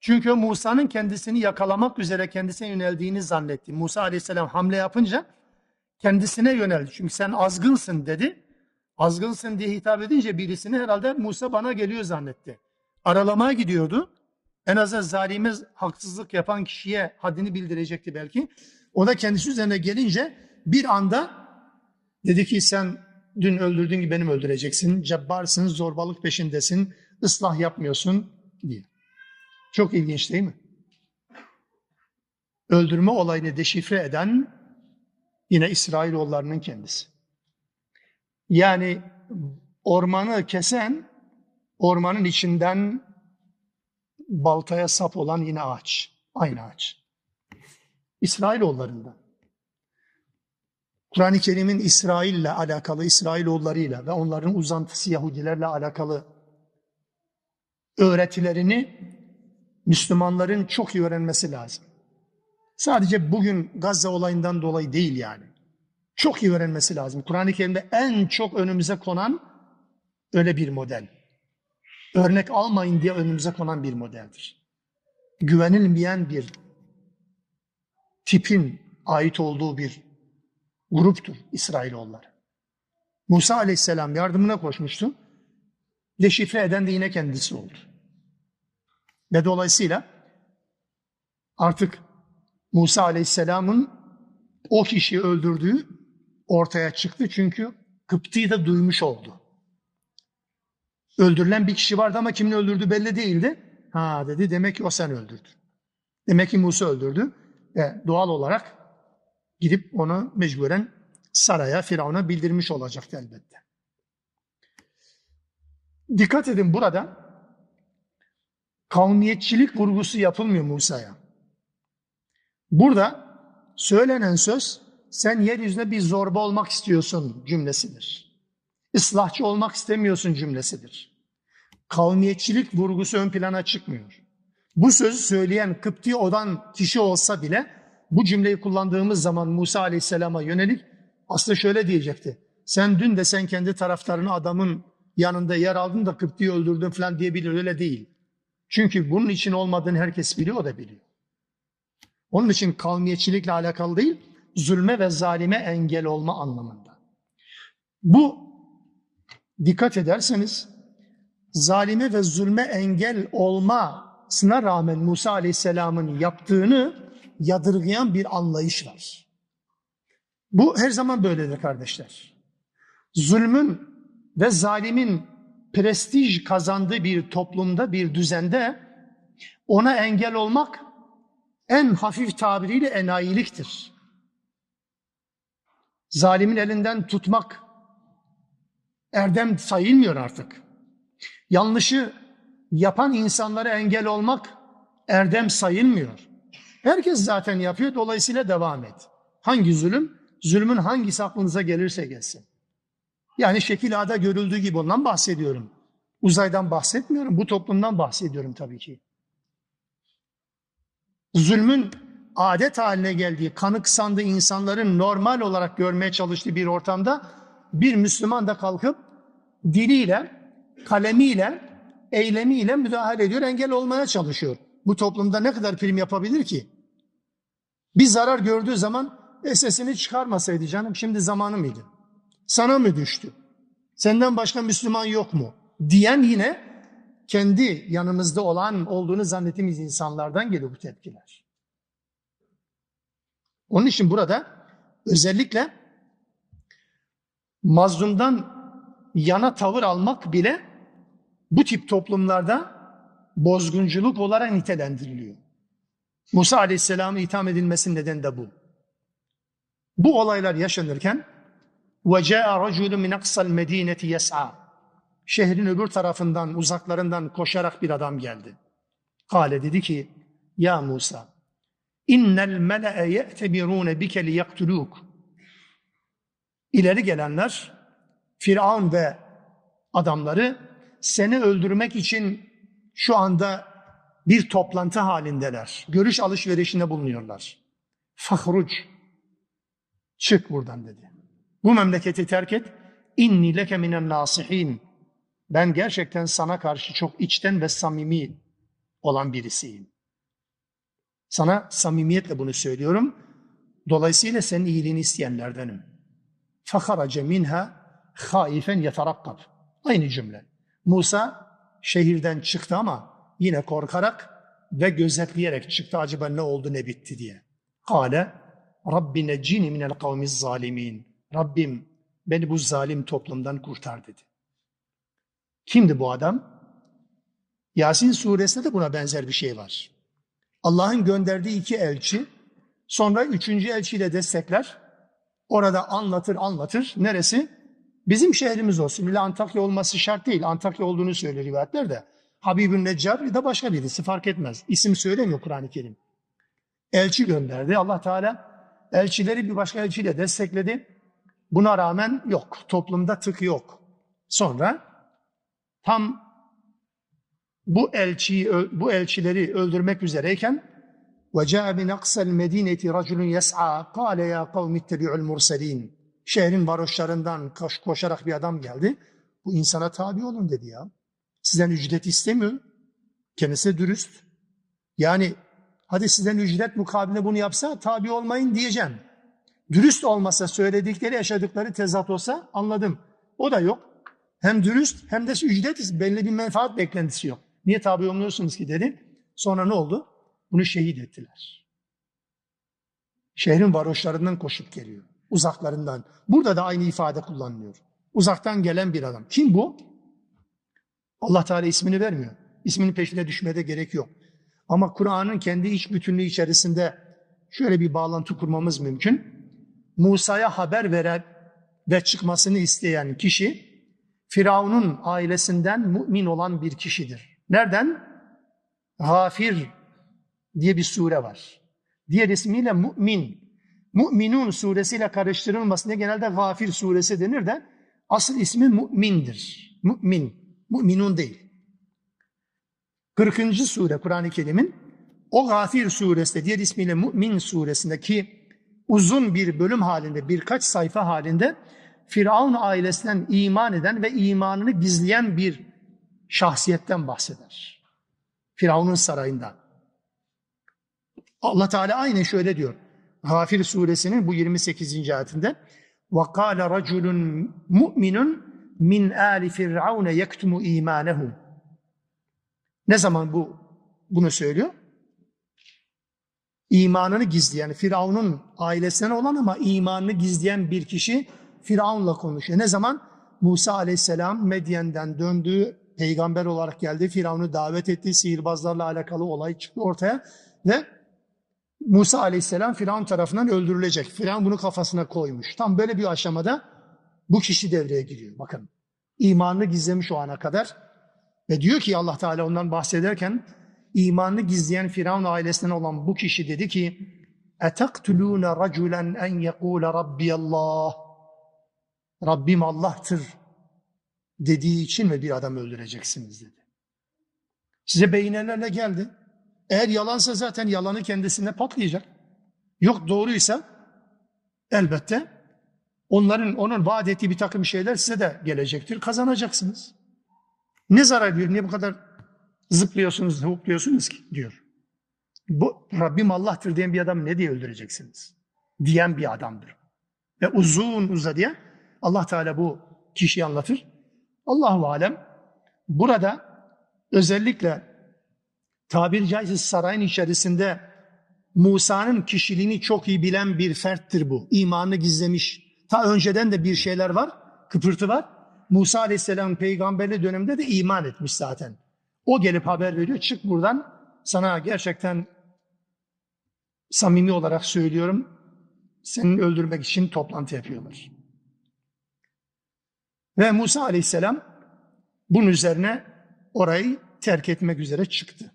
Çünkü Musa'nın kendisini yakalamak üzere kendisine yöneldiğini zannetti. Musa aleyhisselam hamle yapınca kendisine yöneldi. Çünkü sen azgınsın dedi. Azgınsın diye hitap edince birisini herhalde Musa bana geliyor zannetti. Aralamaya gidiyordu. En azından zalime haksızlık yapan kişiye haddini bildirecekti belki. O da kendisi üzerine gelince bir anda dedi ki sen dün öldürdüğün gibi benim öldüreceksin. Cebbarsın, zorbalık peşindesin, ıslah yapmıyorsun diye. Çok ilginç değil mi? Öldürme olayını deşifre eden yine İsrailoğullarının kendisi. Yani ormanı kesen, ormanın içinden baltaya sap olan yine ağaç. Aynı ağaç. İsrailoğullarından. Kur'an-ı Kerim'in İsrail'le alakalı, İsrailoğullarıyla ve onların uzantısı Yahudilerle alakalı öğretilerini Müslümanların çok iyi öğrenmesi lazım. Sadece bugün Gazze olayından dolayı değil yani. Çok iyi öğrenmesi lazım. Kur'an-ı Kerim'de en çok önümüze konan öyle bir model. Örnek almayın diye önümüze konan bir modeldir. Güvenilmeyen bir tipin ait olduğu bir gruptur İsrailoğulları. Musa aleyhisselam yardımına koşmuştu. Deşifre eden de yine kendisi oldu. Ve dolayısıyla artık Musa Aleyhisselam'ın o kişiyi öldürdüğü ortaya çıktı. Çünkü Kıpti'yi de duymuş oldu. Öldürülen bir kişi vardı ama kimin öldürdüğü belli değildi. Ha dedi demek ki o sen öldürdün. Demek ki Musa öldürdü. Ve doğal olarak gidip onu mecburen saraya, Firavun'a bildirmiş olacaktı elbette. Dikkat edin burada kavmiyetçilik vurgusu yapılmıyor Musa'ya. Burada söylenen söz sen yeryüzünde bir zorba olmak istiyorsun cümlesidir. Islahçı olmak istemiyorsun cümlesidir. Kavmiyetçilik vurgusu ön plana çıkmıyor. Bu sözü söyleyen Kıpti olan kişi olsa bile bu cümleyi kullandığımız zaman Musa Aleyhisselam'a yönelik aslında şöyle diyecekti. Sen dün de sen kendi taraftarını adamın yanında yer aldın da Kıpti'yi öldürdün falan diyebilir öyle değil. Çünkü bunun için olmadığını herkes biliyor, o da biliyor. Onun için kavmiyetçilikle alakalı değil, zulme ve zalime engel olma anlamında. Bu dikkat ederseniz zalime ve zulme engel olmasına rağmen Musa Aleyhisselam'ın yaptığını yadırgayan bir anlayış var. Bu her zaman böyledir kardeşler. Zulmün ve zalimin prestij kazandığı bir toplumda, bir düzende ona engel olmak en hafif tabiriyle enayiliktir. Zalimin elinden tutmak erdem sayılmıyor artık. Yanlışı yapan insanlara engel olmak erdem sayılmıyor. Herkes zaten yapıyor, dolayısıyla devam et. Hangi zulüm? Zulmün hangisi aklınıza gelirse gelsin. Yani şekil ağda görüldüğü gibi ondan bahsediyorum. Uzaydan bahsetmiyorum, bu toplumdan bahsediyorum tabii ki. Zulmün adet haline geldiği, kanık sandığı insanların normal olarak görmeye çalıştığı bir ortamda bir Müslüman da kalkıp diliyle, kalemiyle, eylemiyle müdahale ediyor, engel olmaya çalışıyor. Bu toplumda ne kadar prim yapabilir ki? Bir zarar gördüğü zaman e, sesini çıkarmasaydı canım şimdi zamanı mıydı? Sana mı düştü? Senden başka Müslüman yok mu? Diyen yine kendi yanımızda olan olduğunu zannettiğimiz insanlardan geliyor bu tepkiler. Onun için burada özellikle mazlumdan yana tavır almak bile bu tip toplumlarda bozgunculuk olarak nitelendiriliyor. Musa Aleyhisselam'a itham edilmesinin nedeni de bu. Bu olaylar yaşanırken وَجَاءَ رَجُلٌ مِنْ اَقْصَى الْمَد۪ينَةِ يَسْعَى Şehrin öbür tarafından, uzaklarından koşarak bir adam geldi. Kale dedi ki, Ya Musa, innel mele'e ye'tebirûne bike liyaktulûk. İleri gelenler, Firavun ve adamları seni öldürmek için şu anda bir toplantı halindeler. Görüş alışverişinde bulunuyorlar. Fahruc, çık buradan dedi. Bu memleketi terk et. İnni leke minen nasihin. Ben gerçekten sana karşı çok içten ve samimi olan birisiyim. Sana samimiyetle bunu söylüyorum. Dolayısıyla senin iyiliğini isteyenlerdenim. Fakarace minha haifen yeterakkab. Aynı cümle. Musa şehirden çıktı ama yine korkarak ve gözetleyerek çıktı acaba ne oldu ne bitti diye. Kale Rabbi neccini minel kavmiz zalimin. Rabbim beni bu zalim toplumdan kurtar dedi. Kimdi bu adam? Yasin suresinde de buna benzer bir şey var. Allah'ın gönderdiği iki elçi, sonra üçüncü elçiyle destekler. Orada anlatır anlatır. Neresi? Bizim şehrimiz olsun. İlla Antakya olması şart değil. Antakya olduğunu söylüyor rivayetler de. Habibün Neccar da başka birisi fark etmez. İsim söylemiyor Kur'an-ı Kerim. Elçi gönderdi. Allah Teala elçileri bir başka elçiyle destekledi. Buna rağmen yok. Toplumda tık yok. Sonra tam bu elçiyi bu elçileri öldürmek üzereyken وَجَاءَ مِنْ أَقْسَى الْمَد۪ينَةِ رَجُلٌ يَسْعَى قَالَ يَا قَوْمِ اتَّبِعُ الْمُرْسَلِينَ Şehrin varoşlarından koş, koşarak bir adam geldi. Bu insana tabi olun dedi ya. Sizden ücret istemiyor. Kendisi dürüst. Yani hadi sizden ücret mukabilinde bunu yapsa tabi olmayın diyeceğim. Dürüst olmasa söyledikleri yaşadıkları tezat olsa anladım. O da yok. Hem dürüst hem de ücret belli bir menfaat beklentisi yok. Niye tabi olmuyorsunuz ki dedi. Sonra ne oldu? Bunu şehit ettiler. Şehrin varoşlarından koşup geliyor. Uzaklarından. Burada da aynı ifade kullanılıyor. Uzaktan gelen bir adam. Kim bu? Allah Teala ismini vermiyor. İsminin peşine düşmede gerek yok. Ama Kur'an'ın kendi iç bütünlüğü içerisinde şöyle bir bağlantı kurmamız mümkün. Musa'ya haber veren ve çıkmasını isteyen kişi Firavun'un ailesinden mümin olan bir kişidir. Nereden? Gafir diye bir sure var. Diğer ismiyle Mümin. Müminun suresiyle karıştırılmasına genelde Gafir suresi denir de asıl ismi Mümindir. Mümin. Müminun değil. 40. sure Kur'an-ı Kerim'in o Gafir suresi diğer ismiyle Mümin suresindeki uzun bir bölüm halinde birkaç sayfa halinde Firavun ailesinden iman eden ve imanını gizleyen bir şahsiyetten bahseder. Firavun'un sarayında. Allah Teala aynı şöyle diyor. Gafir suresinin bu 28. ayetinde وَقَالَ رَجُلٌ مُؤْمِنٌ min ali firavun yektumu imanehu. Ne zaman bu bunu söylüyor? İmanını gizleyen, Firavun'un ailesinden olan ama imanını gizleyen bir kişi Firavun'la konuşuyor. Ne zaman? Musa aleyhisselam Medyen'den döndü, peygamber olarak geldi. Firavun'u davet etti, sihirbazlarla alakalı olay çıktı ortaya ve Musa aleyhisselam Firavun tarafından öldürülecek. Firavun bunu kafasına koymuş. Tam böyle bir aşamada bu kişi devreye giriyor. Bakın imanını gizlemiş o ana kadar. Ve diyor ki Allah Teala ondan bahsederken imanını gizleyen Firavun ailesinden olan bu kişi dedi ki اَتَقْتُلُونَ رَجُلًا اَنْ يَقُولَ رَبِّيَ اللّٰهِ Rabbim Allah'tır dediği için mi bir adam öldüreceksiniz dedi. Size beyinelerle geldi. Eğer yalansa zaten yalanı kendisine patlayacak. Yok doğruysa elbette onların onun vaat ettiği bir takım şeyler size de gelecektir. Kazanacaksınız. Ne zarar diyor? Niye bu kadar zıplıyorsunuz, hukluyorsunuz ki diyor. Bu Rabbim Allah'tır diyen bir adam ne diye öldüreceksiniz? Diyen bir adamdır. Ve uzun uzadıya Allah Teala bu kişiyi anlatır. Allahu alem burada özellikle tabiri caizse sarayın içerisinde Musa'nın kişiliğini çok iyi bilen bir ferttir bu. İmanını gizlemiş. Ta önceden de bir şeyler var, kıpırtı var. Musa Aleyhisselam peygamberli döneminde de iman etmiş zaten. O gelip haber veriyor. Çık buradan sana gerçekten samimi olarak söylüyorum. Senin öldürmek için toplantı yapıyorlar. Ve Musa Aleyhisselam bunun üzerine orayı terk etmek üzere çıktı.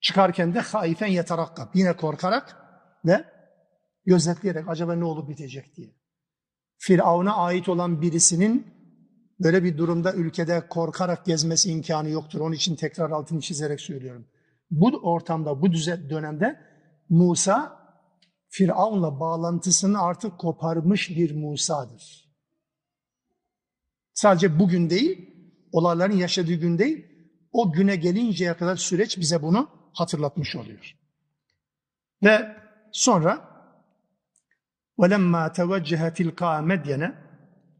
Çıkarken de haifen yetarakkab. Yine korkarak ve gözetleyerek acaba ne olup bitecek diye. Firavun'a ait olan birisinin böyle bir durumda ülkede korkarak gezmesi imkanı yoktur. Onun için tekrar altını çizerek söylüyorum. Bu ortamda, bu düzen dönemde Musa Firavun'la bağlantısını artık koparmış bir Musa'dır. Sadece bugün değil, olayların yaşadığı gün değil, o güne gelinceye kadar süreç bize bunu hatırlatmış oluyor. Ve sonra وَلَمَّا تَوَجَّهَ تِلْقَى Medyen'e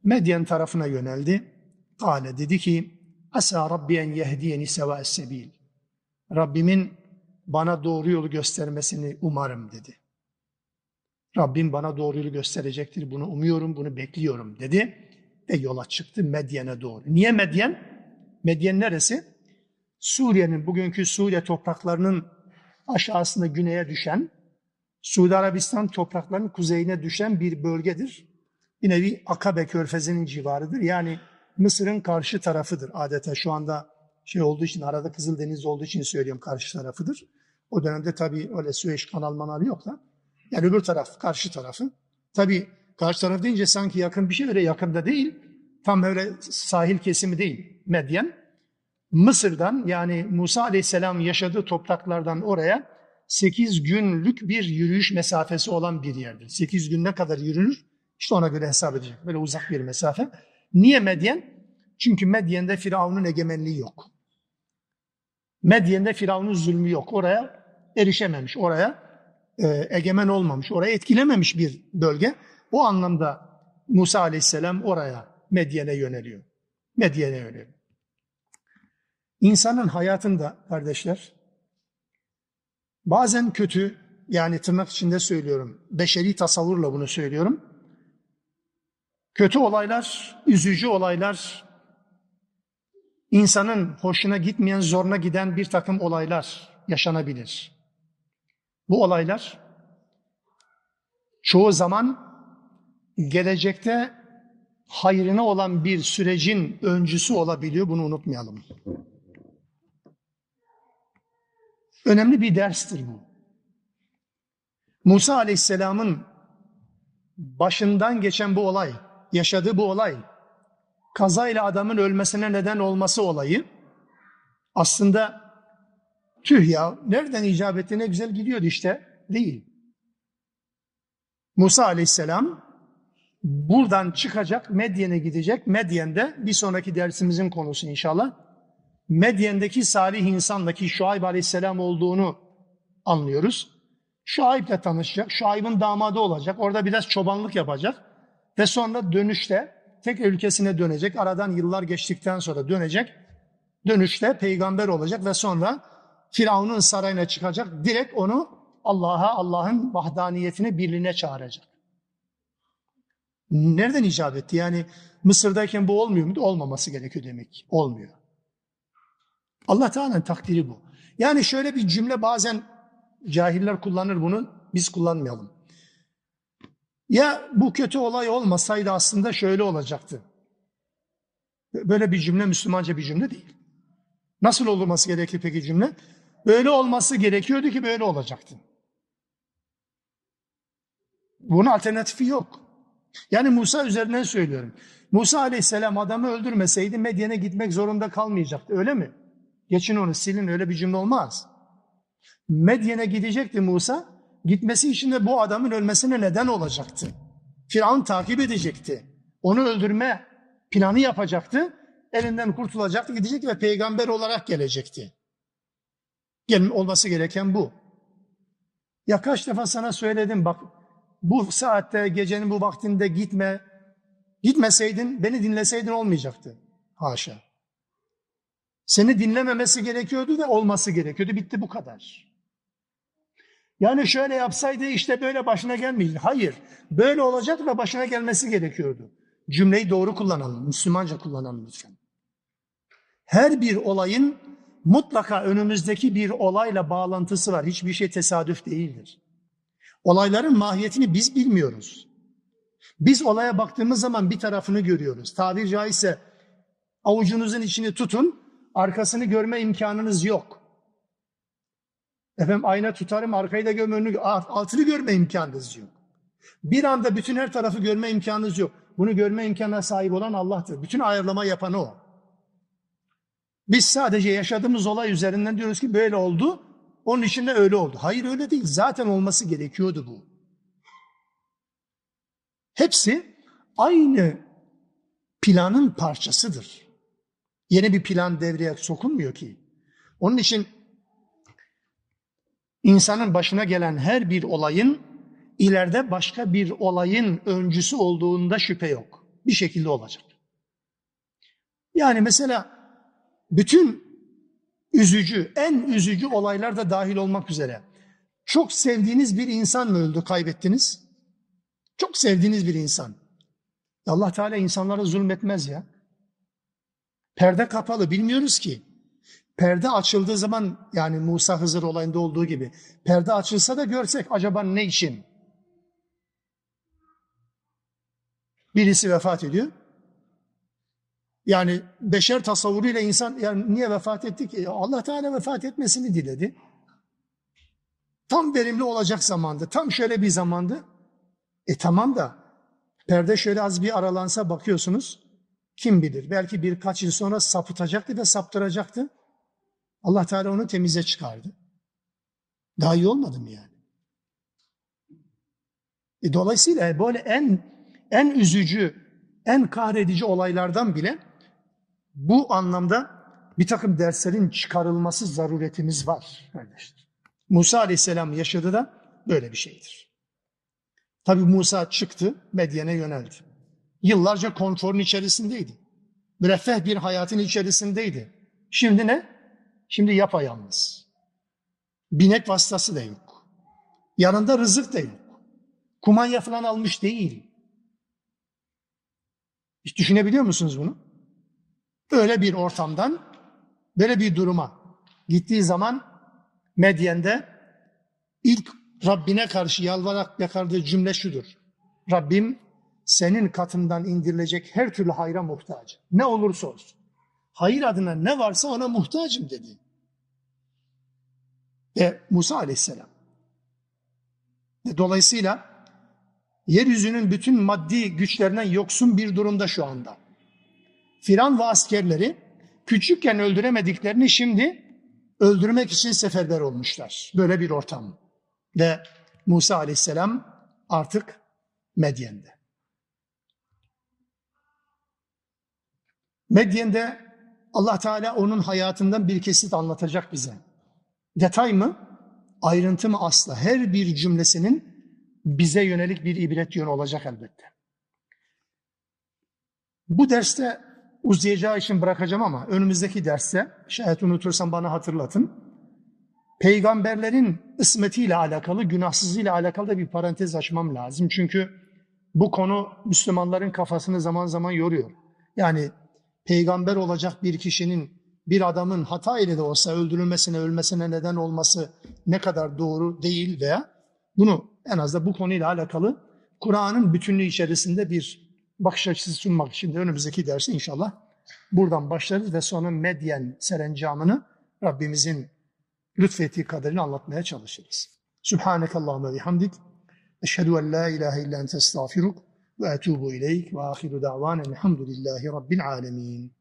Medyen tarafına yöneldi. Kale dedi ki Asa Rabbi en yehdiyeni seva sebil. Rabbimin bana doğru yolu göstermesini umarım dedi. Rabbim bana doğru yolu gösterecektir. Bunu umuyorum, bunu bekliyorum dedi. Ve yola çıktı Medyen'e doğru. Niye Medyen? Medyen neresi? Suriye'nin, bugünkü Suriye topraklarının aşağısında güneye düşen, Suudi Arabistan topraklarının kuzeyine düşen bir bölgedir. Bir nevi Akabe Körfezi'nin civarıdır. Yani Mısır'ın karşı tarafıdır adeta. Şu anda şey olduğu için, arada Kızıldeniz olduğu için söylüyorum karşı tarafıdır. O dönemde tabii öyle Süveyş kanal manalı yok da. Yani öbür taraf, karşı tarafı. Tabii karşı taraf deyince sanki yakın bir şey öyle yakında değil. Tam öyle sahil kesimi değil. Medyen. Mısır'dan yani Musa Aleyhisselam yaşadığı topraklardan oraya 8 günlük bir yürüyüş mesafesi olan bir yerdir. 8 gün ne kadar yürünür? İşte ona göre hesap edecek. Böyle uzak bir mesafe. Niye Medyen? Çünkü Medyen'de Firavun'un egemenliği yok. Medyen'de Firavun'un zulmü yok. Oraya erişememiş. Oraya e, egemen olmamış. Oraya etkilememiş bir bölge. O anlamda Musa Aleyhisselam oraya Medyen'e yöneliyor. Medyen'e yöneliyor. İnsanın hayatında kardeşler bazen kötü yani tırnak içinde söylüyorum beşeri tasavvurla bunu söylüyorum. Kötü olaylar, üzücü olaylar, insanın hoşuna gitmeyen, zoruna giden bir takım olaylar yaşanabilir. Bu olaylar çoğu zaman gelecekte hayrına olan bir sürecin öncüsü olabiliyor. Bunu unutmayalım. Önemli bir derstir bu. Musa Aleyhisselam'ın başından geçen bu olay, yaşadığı bu olay, kazayla adamın ölmesine neden olması olayı aslında tüh ya nereden icap etti ne güzel gidiyordu işte değil. Musa Aleyhisselam buradan çıkacak Medyen'e gidecek. Medyen'de bir sonraki dersimizin konusu inşallah. Medyen'deki salih insandaki Şuayb Aleyhisselam olduğunu anlıyoruz. Şuayb'le tanışacak, Şuayb'ın damadı olacak, orada biraz çobanlık yapacak ve sonra dönüşte tek ülkesine dönecek. Aradan yıllar geçtikten sonra dönecek. Dönüşte peygamber olacak ve sonra Firavun'un sarayına çıkacak. Direkt onu Allah'a, Allah'ın vahdaniyetine, birliğine çağıracak. Nereden icap etti? Yani Mısır'dayken bu olmuyor muydu? Olmaması gerekiyor demek. Olmuyor. Allah Teala'nın takdiri bu. Yani şöyle bir cümle bazen cahiller kullanır bunu, biz kullanmayalım. Ya bu kötü olay olmasaydı aslında şöyle olacaktı. Böyle bir cümle Müslümanca bir cümle değil. Nasıl olması gerekir peki cümle? Böyle olması gerekiyordu ki böyle olacaktı. Bunun alternatifi yok. Yani Musa üzerinden söylüyorum. Musa aleyhisselam adamı öldürmeseydi Medyen'e gitmek zorunda kalmayacaktı öyle mi? Geçin onu silin öyle bir cümle olmaz. Medyen'e gidecekti Musa. Gitmesi için de bu adamın ölmesine neden olacaktı. Firavun takip edecekti. Onu öldürme planı yapacaktı. Elinden kurtulacaktı, gidecekti ve peygamber olarak gelecekti. Gelin olması gereken bu. Ya kaç defa sana söyledim bak bu saatte gecenin bu vaktinde gitme. Gitmeseydin beni dinleseydin olmayacaktı. Haşa. Seni dinlememesi gerekiyordu ve olması gerekiyordu. Bitti bu kadar. Yani şöyle yapsaydı işte böyle başına gelmeyecek. Hayır. Böyle olacak ve başına gelmesi gerekiyordu. Cümleyi doğru kullanalım. Müslümanca kullanalım lütfen. Her bir olayın mutlaka önümüzdeki bir olayla bağlantısı var. Hiçbir şey tesadüf değildir. Olayların mahiyetini biz bilmiyoruz. Biz olaya baktığımız zaman bir tarafını görüyoruz. Tabir caizse avucunuzun içini tutun, arkasını görme imkanınız yok. Efendim ayna tutarım, arkayı da görme, altını görme imkanınız yok. Bir anda bütün her tarafı görme imkanınız yok. Bunu görme imkanına sahip olan Allah'tır. Bütün ayarlama yapan O. Biz sadece yaşadığımız olay üzerinden diyoruz ki böyle oldu, onun için de öyle oldu. Hayır öyle değil. Zaten olması gerekiyordu bu. Hepsi aynı planın parçasıdır. Yeni bir plan devreye sokulmuyor ki. Onun için insanın başına gelen her bir olayın ileride başka bir olayın öncüsü olduğunda şüphe yok. Bir şekilde olacak. Yani mesela bütün üzücü, en üzücü olaylar da dahil olmak üzere. Çok sevdiğiniz bir insan mı öldü, kaybettiniz? Çok sevdiğiniz bir insan. Allah Teala insanlara zulmetmez ya. Perde kapalı, bilmiyoruz ki. Perde açıldığı zaman yani Musa Hızır olayında olduğu gibi perde açılsa da görsek acaba ne için? Birisi vefat ediyor. Yani beşer tasavvuruyla insan yani niye vefat etti ki? Allah Teala vefat etmesini diledi. Tam verimli olacak zamandı. Tam şöyle bir zamandı. E tamam da perde şöyle az bir aralansa bakıyorsunuz. Kim bilir? Belki birkaç yıl sonra sapıtacaktı ve saptıracaktı. Allah Teala onu temize çıkardı. Daha iyi olmadı mı yani? E dolayısıyla böyle en en üzücü, en kahredici olaylardan bile bu anlamda bir takım derslerin çıkarılması zaruretimiz var kardeşler. Musa Aleyhisselam yaşadı da böyle bir şeydir. Tabi Musa çıktı, Medyen'e yöneldi. Yıllarca konforun içerisindeydi. Müreffeh bir hayatın içerisindeydi. Şimdi ne? Şimdi yapayalnız. Binek vasıtası da yok. Yanında rızık da yok. Kumanya falan almış değil. Hiç düşünebiliyor musunuz bunu? Böyle bir ortamdan, böyle bir duruma gittiği zaman Medyen'de ilk Rabbine karşı yalvarak yakardığı cümle şudur. Rabbim senin katından indirilecek her türlü hayra muhtaç. Ne olursa olsun. Hayır adına ne varsa ona muhtacım dedi. Ve Musa aleyhisselam. Dolayısıyla yeryüzünün bütün maddi güçlerinden yoksun bir durumda şu anda. Firan ve askerleri küçükken öldüremediklerini şimdi öldürmek için seferber olmuşlar. Böyle bir ortam. Ve Musa aleyhisselam artık Medyen'de. Medyen'de Allah Teala onun hayatından bir kesit anlatacak bize. Detay mı? Ayrıntı mı asla? Her bir cümlesinin bize yönelik bir ibret yönü olacak elbette. Bu derste uzayacağı için bırakacağım ama önümüzdeki derste şayet unutursam bana hatırlatın. Peygamberlerin ısmetiyle alakalı, günahsızlığıyla alakalı da bir parantez açmam lazım. Çünkü bu konu Müslümanların kafasını zaman zaman yoruyor. Yani peygamber olacak bir kişinin, bir adamın hata ile de olsa öldürülmesine, ölmesine neden olması ne kadar doğru değil veya bunu en az da bu konuyla alakalı Kur'an'ın bütünlüğü içerisinde bir bakış açısı sunmak için de önümüzdeki dersi inşallah buradan başlarız ve sonra Medyen serencamını Rabbimizin lütfettiği kadarını anlatmaya çalışırız. Subhanekallahümme ve hamdik. Eşhedü en la ilahe illa ente estağfiruk وأتوب إليك وآخر دعوانا الحمد لله رب العالمين.